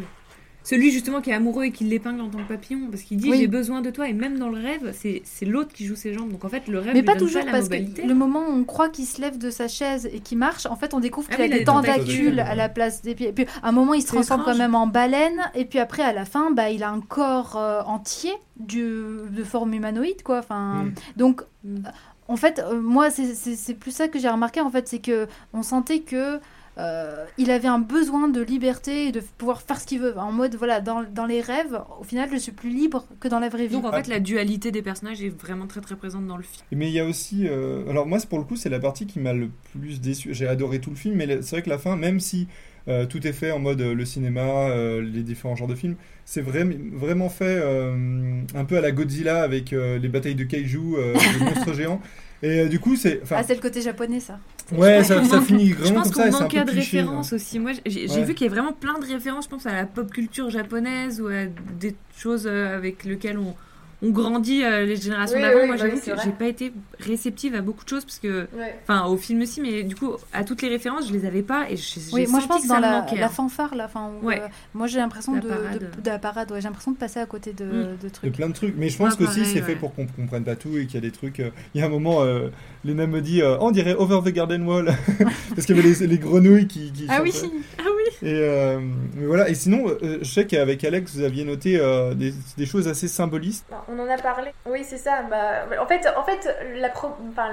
Celui justement qui est amoureux et qui l'épingle en tant que papillon parce qu'il dit Oui. j'ai besoin de toi et même dans le rêve c'est l'autre qui joue ses jambes donc en fait le rêve Mais lui pas donne toujours la parce mobilité. que le moment où on croit qu'il se lève de sa chaise et qu'il marche, en fait, on découvre Ah qu'il a des tentacules. à la place des pieds. Et puis à un moment, il se transforme quand même en baleine et puis après, à la fin, bah, il a un corps euh, entier du, de forme humanoïde, quoi. Enfin, Mm. donc. Mm. euh, En fait, euh, moi, c'est plus ça que j'ai remarqué. En fait, c'est que on sentait que euh, il avait un besoin de liberté et de pouvoir faire ce qu'il veut. En mode, voilà, dans, dans les rêves, au final, je suis plus libre que dans la vraie vie. donc en fait la dualité des personnages est vraiment très très présente dans le film. Mais il y a aussi. euh, Alors, moi, c'est pour le coup, c'est la partie qui m'a le plus déçu. J'ai adoré tout le film, mais le- c'est vrai que la fin, même si euh, tout est fait en mode euh, le cinéma, euh, les différents genres de films, c'est vrai- vraiment fait euh, un peu à la Godzilla avec euh, les batailles de kaiju, euh, les monstres géants. Et euh, du coup, c'est. Ah, c'est le côté japonais, ça. ouais, ça, ça finit vraiment Je pense comme qu'on manquait de cliché. hein. références aussi. Moi, j'ai Ouais. vu qu'il y a vraiment plein de références, je pense, à la pop culture japonaise ou à des choses euh, avec lesquelles on, on grandit euh, les générations Oui, d'avant. oui, Moi, bah j'avoue oui, que j'ai pas été réceptive à beaucoup de choses parce que, Ouais. enfin, au film aussi, mais du coup, à toutes les références, je les avais pas et j'ai Oui, moi je pense que dans la, manquait. la hein. fanfare là, enfin, Ouais. euh, moi j'ai l'impression de, de, de la parade, ouais, j'ai l'impression de passer à côté de, Mm. de de trucs. plein de trucs. Mais je pense Ouais, qu'aussi pareil, c'est fait ouais. pour qu'on comprenne pas tout et qu'il y a des trucs. euh, Il y a un moment, euh, Lena me dit, euh, on dirait Over the Garden Wall, parce qu'il y avait les, les grenouilles qui. qui Ah oui. Ah oui. Et euh, voilà. Et sinon, euh, je sais qu'avec Alex, vous aviez noté euh, des, choses assez symbolistes. Bah, On en a parlé. Oui, c'est ça. Bah, en fait, en fait la,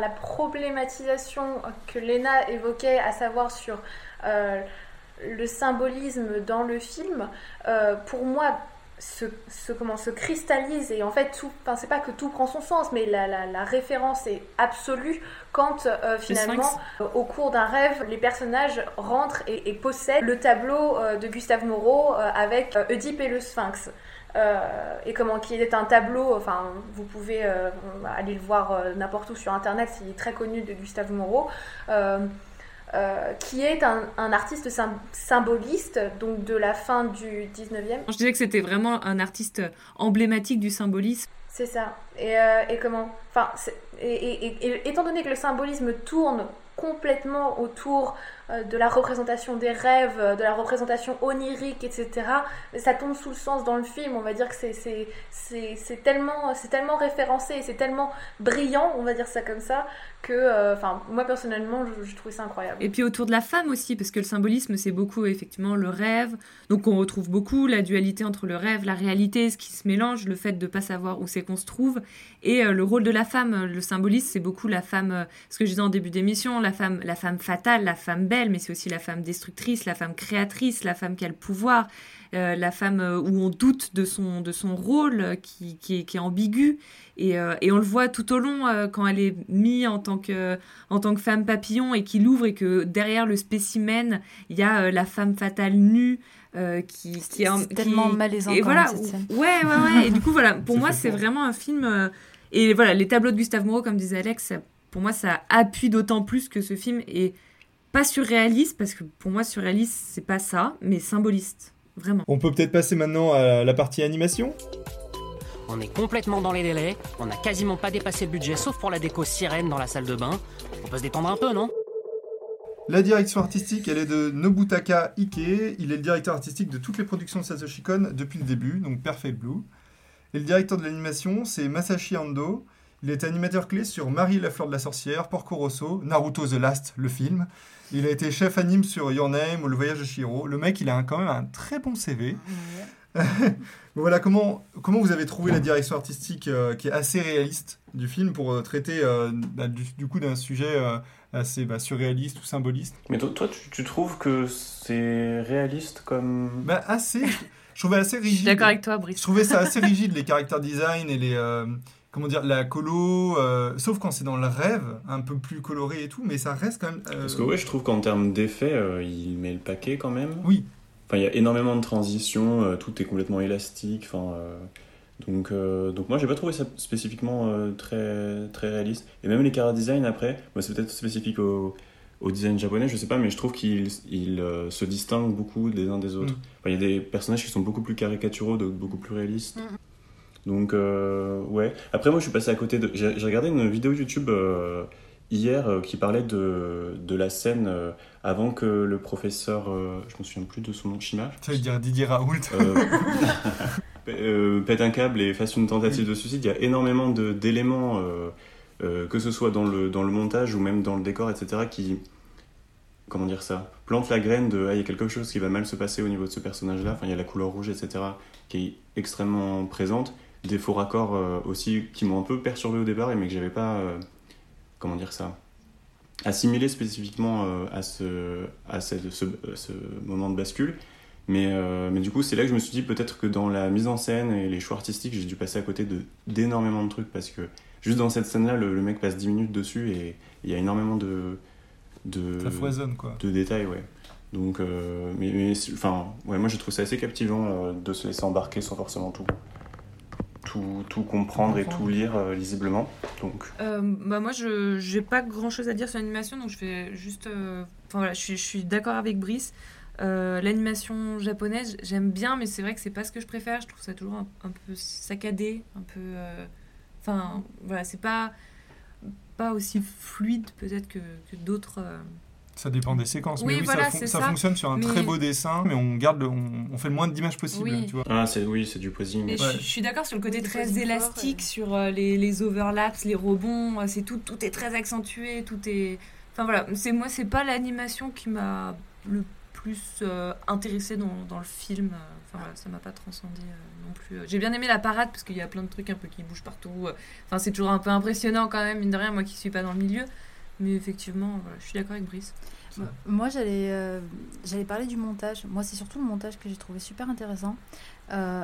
problématisation que Lena évoquait, à savoir sur le symbolisme dans le film, pour moi, se, se- comment, se cristallise. Et en fait, tout, enfin, c'est pas que tout prend son sens, mais la, la- la référence est absolue quand euh, finalement, euh, au cours d'un rêve, les personnages rentrent et, et possèdent le tableau euh, de Gustave Moreau euh, avec Oedipe et le Sphinx. Et comment qui est un tableau, enfin vous pouvez aller le voir n'importe où sur internet, il est très connu de Gustave Moreau, euh, qui est un, un artiste sym- symboliste, donc de la fin du 19e. Je disais que c'était vraiment un artiste emblématique du symbolisme. C'est ça. Et, euh, et comment Enfin, et, étant donné que le symbolisme tourne complètement autour de la représentation des rêves, euh, de la représentation onirique, etc., ça tombe sous le sens dans le film. On va dire que c'est- tellement, tellement référencé, c'est tellement brillant, on va dire ça comme ça, que, euh, enfin, moi personnellement, je, je trouvais ça incroyable. Et puis autour de la femme aussi, parce que le symbolisme, c'est beaucoup effectivement le rêve. Donc on retrouve beaucoup la dualité entre le rêve, la réalité, ce qui se mélange, le fait de pas savoir où c'est qu'on se trouve. Et euh, le rôle de la femme, le symbolisme, c'est beaucoup la femme, euh, ce que je disais en début d'émission, la femme, la femme fatale, la femme belle, mais c'est aussi la femme destructrice, la femme créatrice, la femme qui a le pouvoir, euh, la femme euh, où on doute de son, de son rôle, euh, qui, qui, est, qui est ambigu. Et, euh, et on le voit tout au long euh, quand elle est mise en tant que, en tant que femme papillon et qu'il ouvre et que derrière le spécimen, il y a euh, la femme fatale nue euh, qui, qui est tellement qui- malaisant Et voilà, cette scène. ouais, ouais, ouais. Et du coup, voilà, pour moi, c'est vraiment un film. euh, et voilà, les tableaux de Gustave Moreau, comme disait Alex, pour moi, ça appuie d'autant plus que ce film est pas surréaliste, parce que pour moi, surréaliste, c'est pas ça, mais symboliste. Vraiment. On peut peut-être passer maintenant à la partie animation. On est complètement dans les délais, on n'a quasiment pas dépassé le budget sauf pour la déco sirène dans la salle de bain. On peut se détendre un peu, non? La direction artistique, elle est de Nobutaka Ike. Il est le directeur artistique de toutes les productions de Satoshi Kon depuis le début, donc Perfect Blue. Et le directeur de l'animation, c'est Masashi Ando. Il est animateur clé sur Marie la fleur de la sorcière, Porco Rosso, Naruto The Last, le film. Il a été chef anime sur Your Name ou Le Voyage de Shiro. Le mec, il a un- quand même un très bon CV. voilà, comment, comment vous avez trouvé la direction artistique euh, qui est assez réaliste du film pour euh, traiter euh, bah, du, du coup d'un sujet euh, assez bah, surréaliste ou symboliste? Mais toi, toi, tu, tu trouves que c'est réaliste comme. Bah, assez. Je trouvais assez rigide. Je suis d'accord avec toi, Brice. Je trouvais ça assez rigide, les caractères design et les. Comment dire, la colo. euh, sauf quand c'est dans le rêve, un peu plus coloré et tout, mais ça reste quand même. euh, Parce que ouais, je trouve qu'en termes d'effets, euh, il met le paquet quand même. Oui. Enfin, il y a énormément de transitions, euh, tout est complètement élastique. Enfin, euh, donc, euh, donc moi, j'ai pas trouvé ça spécifiquement euh, très, très réaliste. Et même les chara design après, moi, c'est peut-être spécifique au, au design japonais, je sais pas, mais je trouve qu'ils ils, euh, se distinguent beaucoup des uns des autres. Mm. Enfin, Il y a des personnages qui sont beaucoup plus caricaturaux, d'autres beaucoup plus réalistes. Mm. Donc, euh, ouais. Après, moi, je suis passé à côté de. J'ai regardé une vidéo YouTube euh, hier euh, qui parlait de, de la scène avant que le professeur. je me souviens plus de son nom, Shima Ça veut dire Didier Raoult. pète un câble et fasse une tentative de suicide. Il y a énormément de- d'éléments, que ce soit dans le, dans le montage ou même dans le décor, etc., qui, comment dire ça, plantent la graine de, ah, il y a quelque chose qui va mal se passer au niveau de ce personnage-là. Enfin, il y a la couleur rouge, etc., qui est extrêmement présente. Des faux raccords euh, aussi qui m'ont un peu perturbé au départ, mais que j'avais pas, euh, comment dire ça, assimilé spécifiquement euh, à, ce, à cette- ce, ce moment de bascule. Mais, mais du coup, c'est là que je me suis dit peut-être que dans la mise en scène et les choix artistiques, j'ai dû passer à côté de- d'énormément de, trucs parce que juste dans cette scène-là, le, le mec passe 10 minutes dessus et il y a énormément de, de, Ça foisonne, quoi. de détails. Ouais. Donc, euh, mais, enfin, ouais, moi je trouve ça assez captivant euh, de se laisser embarquer sans forcément tout, tout, tout comprendre et tout lire euh, lisiblement. Donc, Euh, bah moi, je j'ai pas grand chose à dire sur l'animation, donc je vais juste. euh, Enfin voilà, je suis, je suis d'accord avec Brice. L'animation japonaise, j'aime bien, mais c'est vrai que c'est pas ce que je préfère. Je trouve ça toujours un, un peu saccadé, un peu. Enfin voilà, c'est pas pas aussi fluide peut-être que, que d'autres. Ça dépend des séquences. Oui, mais oui, voilà, ça, fon- c'est ça ça. fonctionne sur un Mais- très beau dessin, mais on garde, le- on, on fait le moins d'images possible, Oui. tu vois. ah, c'est, oui, c'est du posing. Mais je, je suis d'accord sur le côté très élastique, sur euh, les, les overlaps, les rebonds, euh, c'est tout, tout est très accentué, tout est. Enfin voilà, c'est moi, c'est pas l'animation qui m'a le plus euh, intéressé dans, dans le film. euh, Enfin voilà, ça m'a pas transcendé euh, non plus. J'ai bien aimé la parade parce qu'il y a plein de trucs un peu qui bougent partout. Enfin, c'est toujours un peu impressionnant quand même, mine de rien, moi qui suis pas dans le milieu. Mais effectivement, je suis d'accord avec Brice. Moi, j'allais euh, j'allais parler du montage. Moi, c'est surtout le montage que j'ai trouvé super intéressant. Euh,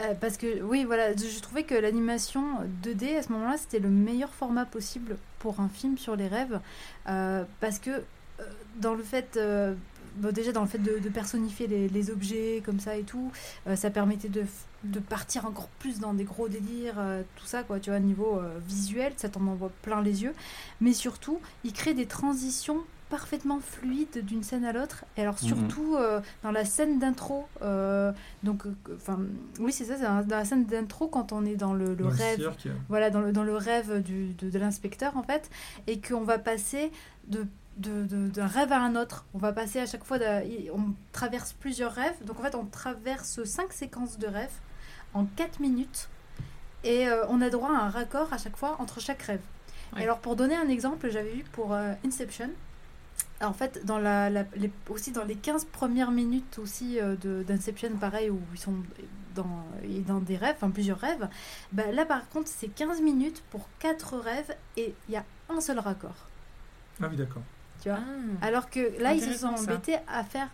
euh, parce que, oui, voilà, je trouvais que l'animation 2D, à ce moment-là, c'était le meilleur format possible pour un film sur les rêves. Euh, parce que, euh, dans le fait. Bon, déjà, dans le fait de, de personnifier les, les objets comme ça et tout, euh, ça permettait de, partir encore plus dans des gros délires, euh, tout ça, quoi, tu vois, niveau euh, visuel, ça t'en envoie plein les yeux. Mais surtout, il crée des transitions parfaitement fluides d'une scène à l'autre. Et alors Mhm. surtout euh, dans la scène d'intro, euh, donc, euh, enfin, oui c'est ça, c'est dans la scène d'intro quand on est dans le, le Dans le rêve, cirque. voilà, dans le, dans le rêve du, de, de l'inspecteur en fait, et qu'on va passer de de- de- d'un rêve à un autre. On va passer à chaque fois, d'un- on traverse plusieurs rêves. Donc en fait, on traverse cinq séquences de rêves en 4 minutes. Et euh, on a droit à un raccord à chaque fois entre chaque rêve. Ouais. Et alors pour donner un exemple, j'avais vu pour euh, Inception. En fait, dans la, la- les- aussi dans les 15 premières minutes aussi euh, de- d'Inception, pareil, où ils sont dans, dans des rêves, enfin plusieurs rêves, bah, là par contre c'est 15 minutes pour 4 rêves et il y a un seul raccord. Ah oui, d'accord. Tu vois Ah. Alors que là, ils se sont ça. embêtés à faire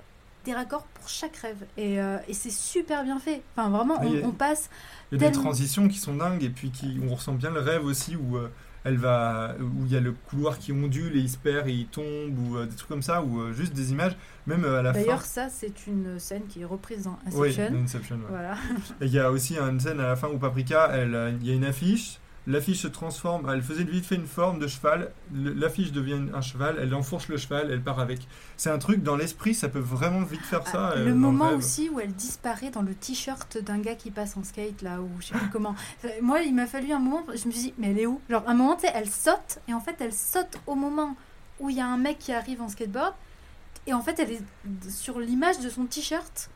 des raccords pour chaque rêve. Et, euh, et c'est super bien fait. Enfin, vraiment, on, Oui, passe. Il y a des transitions qui sont dingues et puis qui, on ressent bien le rêve aussi où euh, elle va, où il y a le couloir qui ondule et il se perd et il tombe ou euh, des trucs comme ça ou euh, juste des images, même euh, à la fin. D'ailleurs, ça, c'est une scène qui est reprise dans Oui, Inception. dans Inception, ouais. Voilà. Et il y a aussi une scène à la fin où Paprika, elle, il y a une affiche. L'affiche se transforme, elle faisait vite fait une forme de cheval. L'affiche devient un cheval, elle enfourche le cheval, elle part avec. C'est un truc dans l'esprit, ça peut vraiment vite faire ça. Ah, euh, le moment aussi où elle disparaît dans le t-shirt d'un gars qui passe en skate là ou je sais plus comment. Enfin, Moi, il m'a fallu un moment, je me suis dit mais elle est où? Genre un moment, tu sais, elle saute et en fait elle saute au moment où il y a un mec qui arrive en skateboard et en fait elle est sur l'image de son t-shirt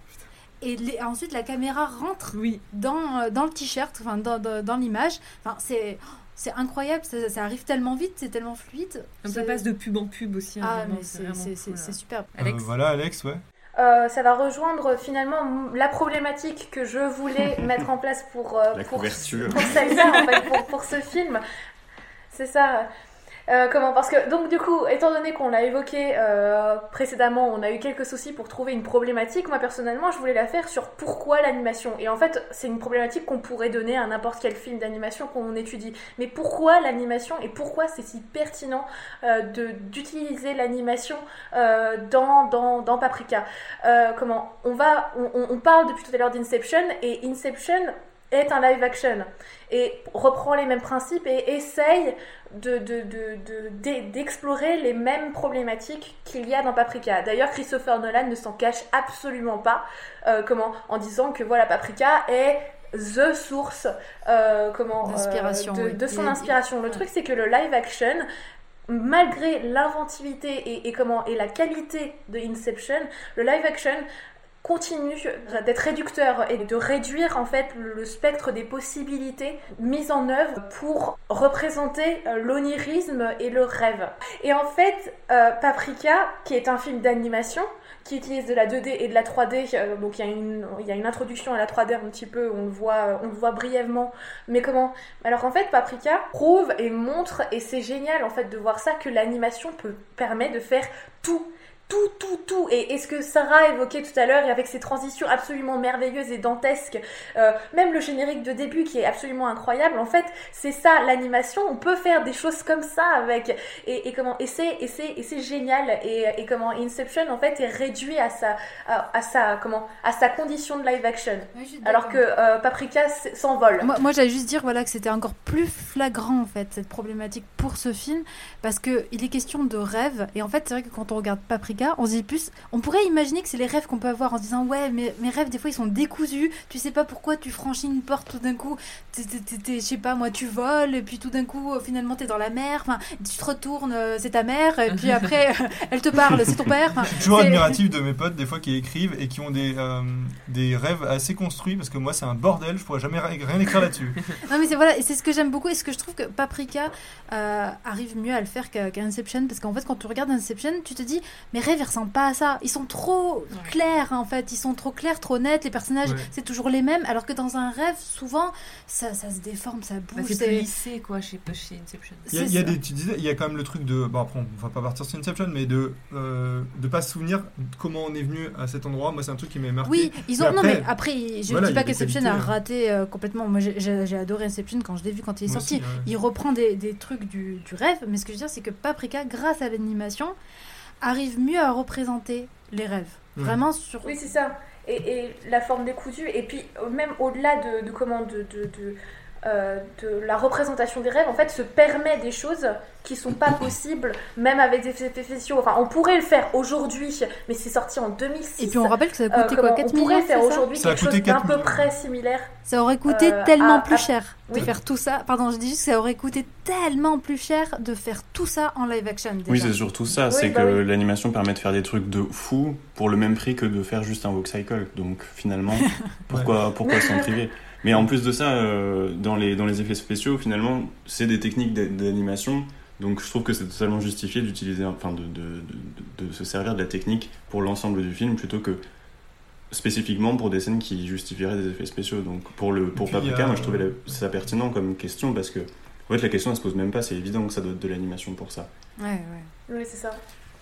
et les- ensuite la caméra rentre Oui. dans, euh, dans le t-shirt, enfin dans, dans, dans l'image. Enfin c'est c'est incroyable, ça, ça arrive tellement vite, c'est tellement fluide. Comme ça passe de pub en pub aussi. un Ah mais c'est cool, là. superbe. Euh, voilà, Alex, ouais. Euh, ça va rejoindre finalement la problématique que je voulais mettre en place pour, euh, La pour, couverture. pour en fait, pour, pour ce film. C'est ça. Euh, comment Parce que, donc, du coup, étant donné qu'on l'a évoqué euh, précédemment, on a eu quelques soucis pour trouver une problématique. Moi, personnellement, je voulais la faire sur pourquoi l'animation. Et en fait, c'est une problématique qu'on pourrait donner à n'importe quel film d'animation qu'on étudie. Mais pourquoi l'animation et pourquoi c'est si pertinent euh, d'utiliser l'animation euh, dans, dans, dans Paprika? Euh, Comment On va, on- on parle depuis tout à l'heure d'Inception et Inception est un live action et reprend les mêmes principes et essaye de, de- de- de- d'e- d'explorer les mêmes problématiques qu'il y a dans Paprika. D'ailleurs, Christopher Nolan ne s'en cache absolument pas euh, comment, en disant que voilà, Paprika est the source euh, comment, euh, de, oui. de son inspiration. Le truc, c'est que le live action, malgré l'inventivité et, et comment et la qualité de Inception, le live action continue d'être réducteur et de réduire en fait le spectre des possibilités mises en œuvre pour représenter euh, l'onirisme et le rêve. Et en fait, euh, Paprika, qui est un film d'animation, qui utilise de la 2D et de la 3D, euh, donc il y, a une, introduction à la 3D un petit peu, on le voit, on le voit brièvement, mais comment? Alors en fait, Paprika prouve et montre, et c'est génial en fait de voir ça, que l'animation peut permet de faire tout tout, tout, tout. Et, et ce que Sarah évoquait tout à l'heure, et avec ses transitions absolument merveilleuses et dantesques, euh, même le générique de début qui est absolument incroyable, en fait, c'est ça, l'animation. On peut faire des choses comme ça avec. Et, et comment, et c'est, et c'est, et c'est génial. Et, et comment Inception, en fait, est réduit à sa, à, à sa, comment, à sa condition de live action. Alors que euh, Paprika s'envole. Moi, moi, j'allais juste dire voilà, que c'était encore plus flagrant en fait cette problématique pour ce film parce que il est question de rêve et en fait c'est vrai que quand on regarde Paprika on se dit plus on pourrait imaginer que c'est les rêves qu'on peut avoir en se disant ouais mais mes rêves des fois ils sont décousus. Tu sais pas pourquoi tu franchis une porte tout d'un coup je sais pas moi tu voles et puis tout d'un coup euh, finalement t'es dans la mer. Enfin tu te retournes euh, c'est ta mère et puis après elle te parle c'est ton père. Enfin, Je suis toujours admiratif de mes potes, des fois, qui écrivent et qui ont des, euh, des rêves assez construits, parce que moi, c'est un bordel, je pourrais jamais ri- rien écrire là-dessus. Non mais c'est voilà, et c'est ce que j'aime beaucoup et ce que je trouve que Paprika euh, arrive mieux à le faire qu'à qu'à Inception parce qu'en fait quand tu regardes Inception, tu te dis mes rêves ils ressemblent pas à ça, ils sont trop clairs en fait, ils sont trop clairs, trop nets, les personnages Ouais. c'est toujours les mêmes alors que dans un rêve souvent ça, ça se déforme, ça Bah, bouge, c'est c'est- plus lissé quoi chez, chez Inception. Il y a, il y a des, tu disais, il y a quand même le truc de. Bon, après, on va pas partir sur Inception, mais de euh, de pas se souvenir comment on est venu à cet endroit. Moi, c'est un truc qui m'a marqué. Oui, ils ont. non, mais après, je voilà, dis pas qu'Inception a hein. raté euh, complètement. Moi, j'ai- adoré Inception quand je l'ai vu quand il est Moi sorti. aussi, ouais. Il reprend des, des trucs du, du rêve, mais ce que je veux dire, c'est que Paprika, grâce à l'animation, arrive mieux à représenter les rêves. Vraiment sur. Oui, c'est ça. Et, et la forme décousue, et puis euh, même au-delà de, de comment de, de, de, euh, de la représentation des rêves, en fait, se permet des choses qui sont pas possibles, même avec des effets spéciaux. Enfin, on pourrait le faire aujourd'hui, mais c'est sorti en 2006. Et puis on rappelle que ça a Euh, coûté quoi comment 4 On pourrait millions, faire aujourd'hui quelque chose coûté d'un 4 peu millions. près similaire. Ça aurait coûté Euh, tellement à- plus à- cher de oui. faire tout ça. Pardon, je dis juste que ça aurait coûté tellement plus cher de faire tout ça en live action. Déjà. Oui, c'est surtout ça, Oui, c'est bah que oui. l'animation permet de faire des trucs de fou pour le même prix que de faire juste un walk cycle. Donc finalement, pourquoi, pourquoi s'en priver? Mais en plus de ça, euh, dans, les, dans les effets spéciaux, finalement, c'est des techniques d'a- d'animation. Donc je trouve que c'est totalement justifié d'utiliser, enfin de, de, de, de se servir de la technique pour l'ensemble du film plutôt que spécifiquement pour des scènes qui justifieraient des effets spéciaux. Donc pour, le, pour puis, Paprika, moi je trouvais la- ça pertinent comme question parce que en fait la question elle se pose même pas, c'est évident que ça doit être de l'animation pour ça. Ouais, ouais. Oui, c'est ça.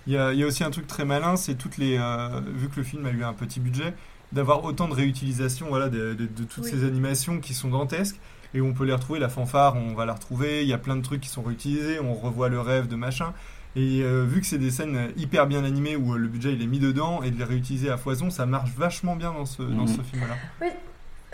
Il y, a, il y a aussi un truc très malin, c'est toutes les. euh, vu que le film a eu un petit budget, d'avoir autant de réutilisation voilà, de, de- de toutes Oui. ces animations qui sont dantesques. Et on peut les retrouver, la fanfare, on va la retrouver. Il y a plein de trucs qui sont réutilisés, on revoit le rêve de machin. Et euh, vu que c'est des scènes hyper bien animées où euh, le budget il est mis dedans et de les réutiliser à foison, ça marche vachement bien dans ce, dans Mhm. ce film-là. Oui,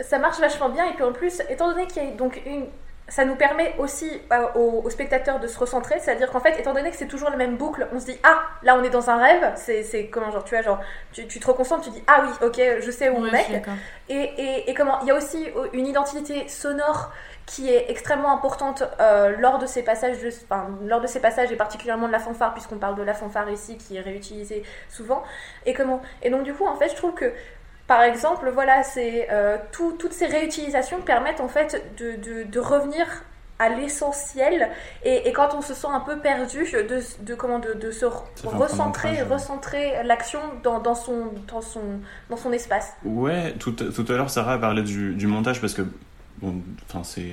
ça marche vachement bien. Et puis en plus, étant donné qu'il y a donc une. Ça nous permet aussi euh, aux, aux spectateurs de se recentrer, c'est-à-dire qu'en fait, étant donné que c'est toujours la même boucle, on se dit ah là on est dans un rêve, c'est comment genre tu vois genre tu, tu te reconcentres, tu dis ah oui ok je sais où Ouais, on est. Et, et, et comment il y a aussi euh, une identité sonore qui est extrêmement importante euh, lors de ces passages, de, enfin, lors de ces passages et particulièrement de la fanfare puisqu'on parle de la fanfare ici qui est réutilisée souvent. Et comment Et donc du coup en fait je trouve que par exemple voilà c'est euh, tout- toutes ces réutilisations permettent en fait de, de, de revenir à l'essentiel et, et quand on se sent un peu perdu de, de comment de, de se recentrer recentrer l'action dans, dans son dans son dans son espace. Ouais, tout, tout à l'heure Sarah a parlé du, du montage parce que bon, enfin c'est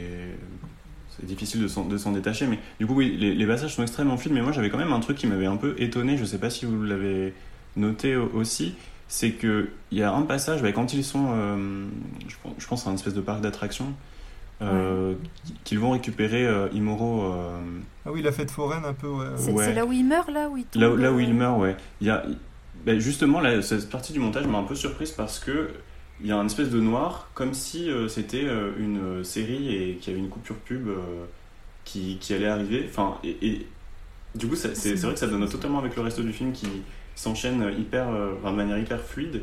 c'est difficile de s'en, de s'en détacher, mais du coup oui, les, les passages sont extrêmement fluides. Mais moi j'avais quand même un truc qui m'avait un peu étonné. Je sais pas si vous l'avez noté au- aussi, c'est que il y a un passage bah, quand ils sont, euh, je, pense- je pense à un espèce de parc d'attractions. euh, qu'ils vont récupérer euh, Imoro euh, Ah oui, la fête foraine un peu, ouais. C'est Ouais. là où il meurt, là où il tombe, Là, où- là où il meurt, ouais. Il y a, ben, justement, là, cette partie du montage m'a un peu surprise parce que il y a un espèce de noir, comme si euh, c'était euh, une série et qu'il y avait une coupure pub euh, qui, qui allait arriver. Enfin, et, et du coup, c'est vrai que ça donne totalement avec le reste du film qui s'enchaîne hyper, euh, enfin, de manière hyper fluide.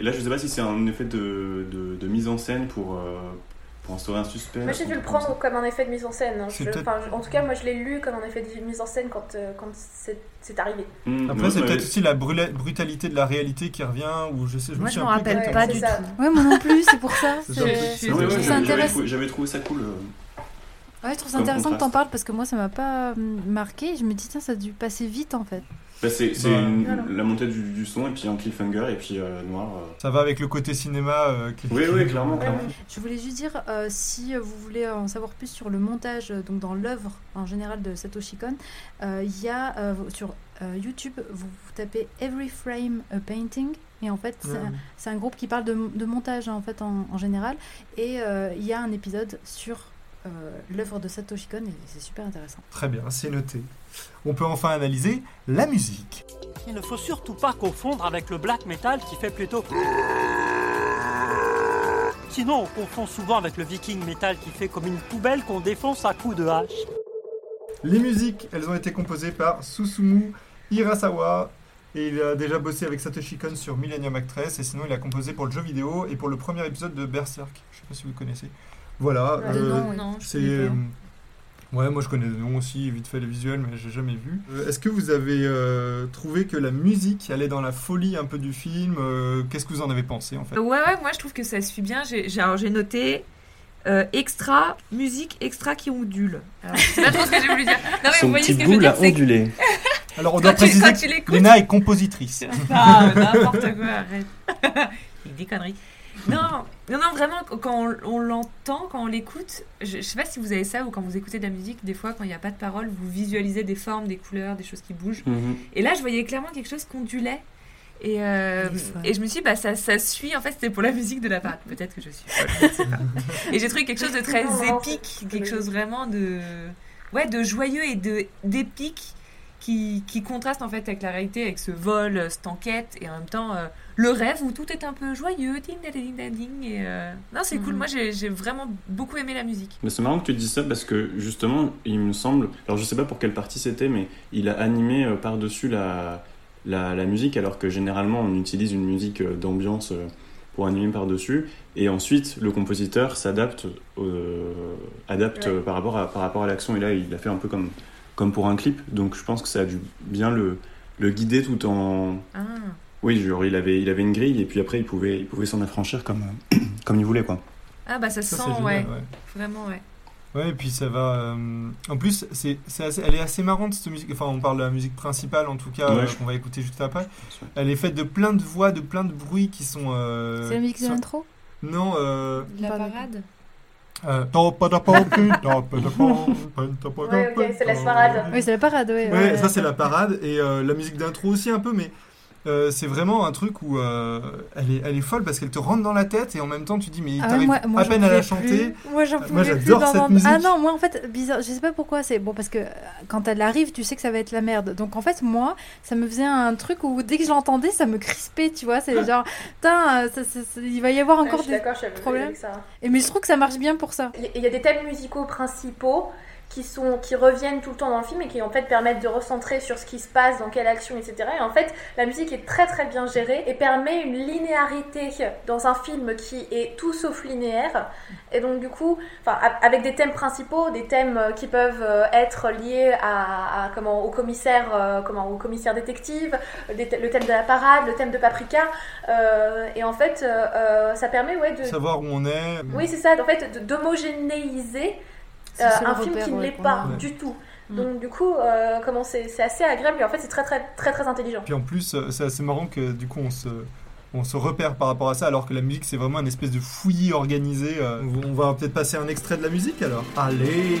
Et là, je sais pas si c'est un effet de, de, de mise en scène pour, euh, pour instaurer un suspense. Moi j'ai dû le comme prendre comme un effet de mise en scène. hein. Je- en tout cas, moi je l'ai lu comme un effet de mise en scène quand, euh, quand c'est arrivé. Hmm, Après, c'est peut-être aussi la brutalité de la réalité qui revient, ou je sais, je Moi, me je souviens m'en rappelle pas du ça. tout. Ouais, moi non plus, c'est pour ça. J'avais- trouvé, ça cool. euh. Ouais, je trouve ça intéressant que contraste. t'en parles parce que moi ça m'a pas marqué. Je me dis, tiens, ça a dû passer vite en fait. Bah, c'est c'est Bah, une- voilà. la montée du, du son et puis un cliffhanger et puis euh, noir. euh. Ça va avec le côté cinéma. euh, qui- Oui, oui, clairement, Ouais, clairement. ouais. Je voulais juste dire, euh, si vous voulez en savoir plus sur le montage, donc dans l'œuvre en général de Satoshi Kon, euh, il y a euh, sur euh, YouTube, vous, vous tapez Every Frame a Painting, et en fait, c'est Ouais. un- c'est un groupe qui parle de, de montage en fait en, en général, et euh, il y a un épisode sur euh, l'œuvre de Satoshi Kon, et c'est super intéressant. Très bien, c'est noté. On peut enfin analyser la musique. Il ne faut surtout pas confondre avec le black metal qui fait plutôt. Sinon, on confond souvent avec le viking metal qui fait comme une poubelle qu'on défonce à coups de hache. Les musiques, elles ont été composées par Susumu Hirasawa. Et il a déjà bossé avec Satoshi Kon sur Millennium Actress. Et sinon, il a composé pour le jeu vidéo et pour le premier épisode de Berserk. Je sais pas si vous le connaissez. Voilà. De euh. Non, je c'est. Ouais, moi je connais le nom aussi, vite fait les visuels, mais j'ai jamais vu. Euh, Est-ce que vous avez euh, trouvé que la musique allait dans la folie un peu du film Euh, Qu'est-ce que vous en avez pensé en fait? Ouais, ouais, moi je trouve que ça suit bien. J'ai j'ai- alors, j'ai noté euh, extra, musique extra qui ondule. Alors, c'est pas trop ce que j'ai voulu dire. Non, mais vous Son voyez ce que je veux boule dire, a ondulé. Alors on Quand doit tu- préciser quand que tu Léna est compositrice. Ah, n'importe quoi, arrête. Il des conneries. Non, non, non, vraiment, quand on, on l'entend, quand on l'écoute, je, je sais pas si vous avez ça ou quand vous écoutez de la musique, des fois, quand il n'y a pas de parole, vous visualisez des formes, des couleurs, des choses qui bougent. Mhm. Et là, je voyais clairement quelque chose qui ondulait. Et, euh, et je me suis dit, bah, ça, ça suit, en fait, c'était pour la musique de la part. Peut-être que je suis folle, ne pas. Et j'ai trouvé quelque chose de très épique, quelque chose vraiment de, ouais, de joyeux et de d'épique qui, qui contraste en fait avec la réalité, avec ce vol, euh, cette enquête, et en même temps euh, le rêve où tout est un peu joyeux, ding ding ding ding ding. Et euh, non, c'est cool. Mhm. Moi, j'ai j'ai vraiment beaucoup aimé la musique. Mais c'est marrant que tu dises ça parce que justement, il me semble, alors je sais pas pour quelle partie c'était, mais il a animé euh, par-dessus la, la, la musique, alors que généralement on utilise une musique euh, d'ambiance pour animer par-dessus, et ensuite le compositeur s'adapte euh, adapte Ouais. par rapport à, par rapport à l'action, et là il a fait un peu comme, comme pour un clip, donc je pense que ça a dû bien le, le guider tout en... Ah. Oui, genre il avait, il avait une grille, et puis après il pouvait, il pouvait s'en affranchir comme, comme il voulait, quoi. Ah bah ça, Ça, sent, génial, ouais. ouais. Vraiment, ouais. Ouais, et puis ça va. euh, En plus, c'est, elle est assez marrante cette musique. Enfin, on parle de la musique principale en tout cas, Ouais. euh, qu'on va écouter juste après. Elle est faite de plein de voix, de plein de bruits qui sont. euh, c'est la musique de l'intro? Non, euh. La parade? euh, Ouais, ok, c'est la parade. Oui, c'est la parade, ouais. Ouais, ça c'est la parade et euh, la musique d'intro aussi un peu, mais euh, c'est vraiment un truc où euh, elle, est, elle est folle parce qu'elle te rentre dans la tête et en même temps tu dis mais Ah t'arrives moi, moi, à peine à la chanter. plus. Moi, j'en Moi, pouvais j'adore plus cette musique. Ah non, moi, en fait, bizarre. Je sais pas pourquoi. C'est bon parce que euh, quand elle arrive, tu sais que ça va être la merde. Donc, en fait, moi, ça me faisait un truc où dès que je l'entendais, ça me crispait, tu vois. C'est genre, putain, il va y avoir Ouais, encore je suis des d'accord, je suis avec- problèmes. avec ça. Et mais je trouve que ça marche bien pour ça. Il y- il y a des thèmes musicaux principaux qui, sont, qui reviennent tout le temps dans le film et qui en fait permettent de recentrer sur ce qui se passe, dans quelle action, etc. Et en fait, la musique est très très bien gérée et permet une linéarité dans un film qui est tout sauf linéaire. Et donc du coup, enfin, avec des thèmes principaux, des thèmes euh, qui peuvent euh, être liés à, à- comment, au commissaire, euh, comment, au commissaire détective, des le thème de la parade, le thème de Paprika. euh, et en fait, euh, ça permet ouais, de, Savoir où on est. oui, c'est ça, en fait, d'homogénéiser euh, un film qui ne l'est pas. Ouais. du tout. Mm. Donc du coup, euh, comment c'est c'est assez agréable et en fait c'est très très très très intelligent. Puis en plus, euh, c'est assez marrant que du coup on se, on se repère par rapport à ça, alors que la musique c'est vraiment une espèce de fouillis organisé. euh. On va peut-être passer un extrait de la musique alors. Allez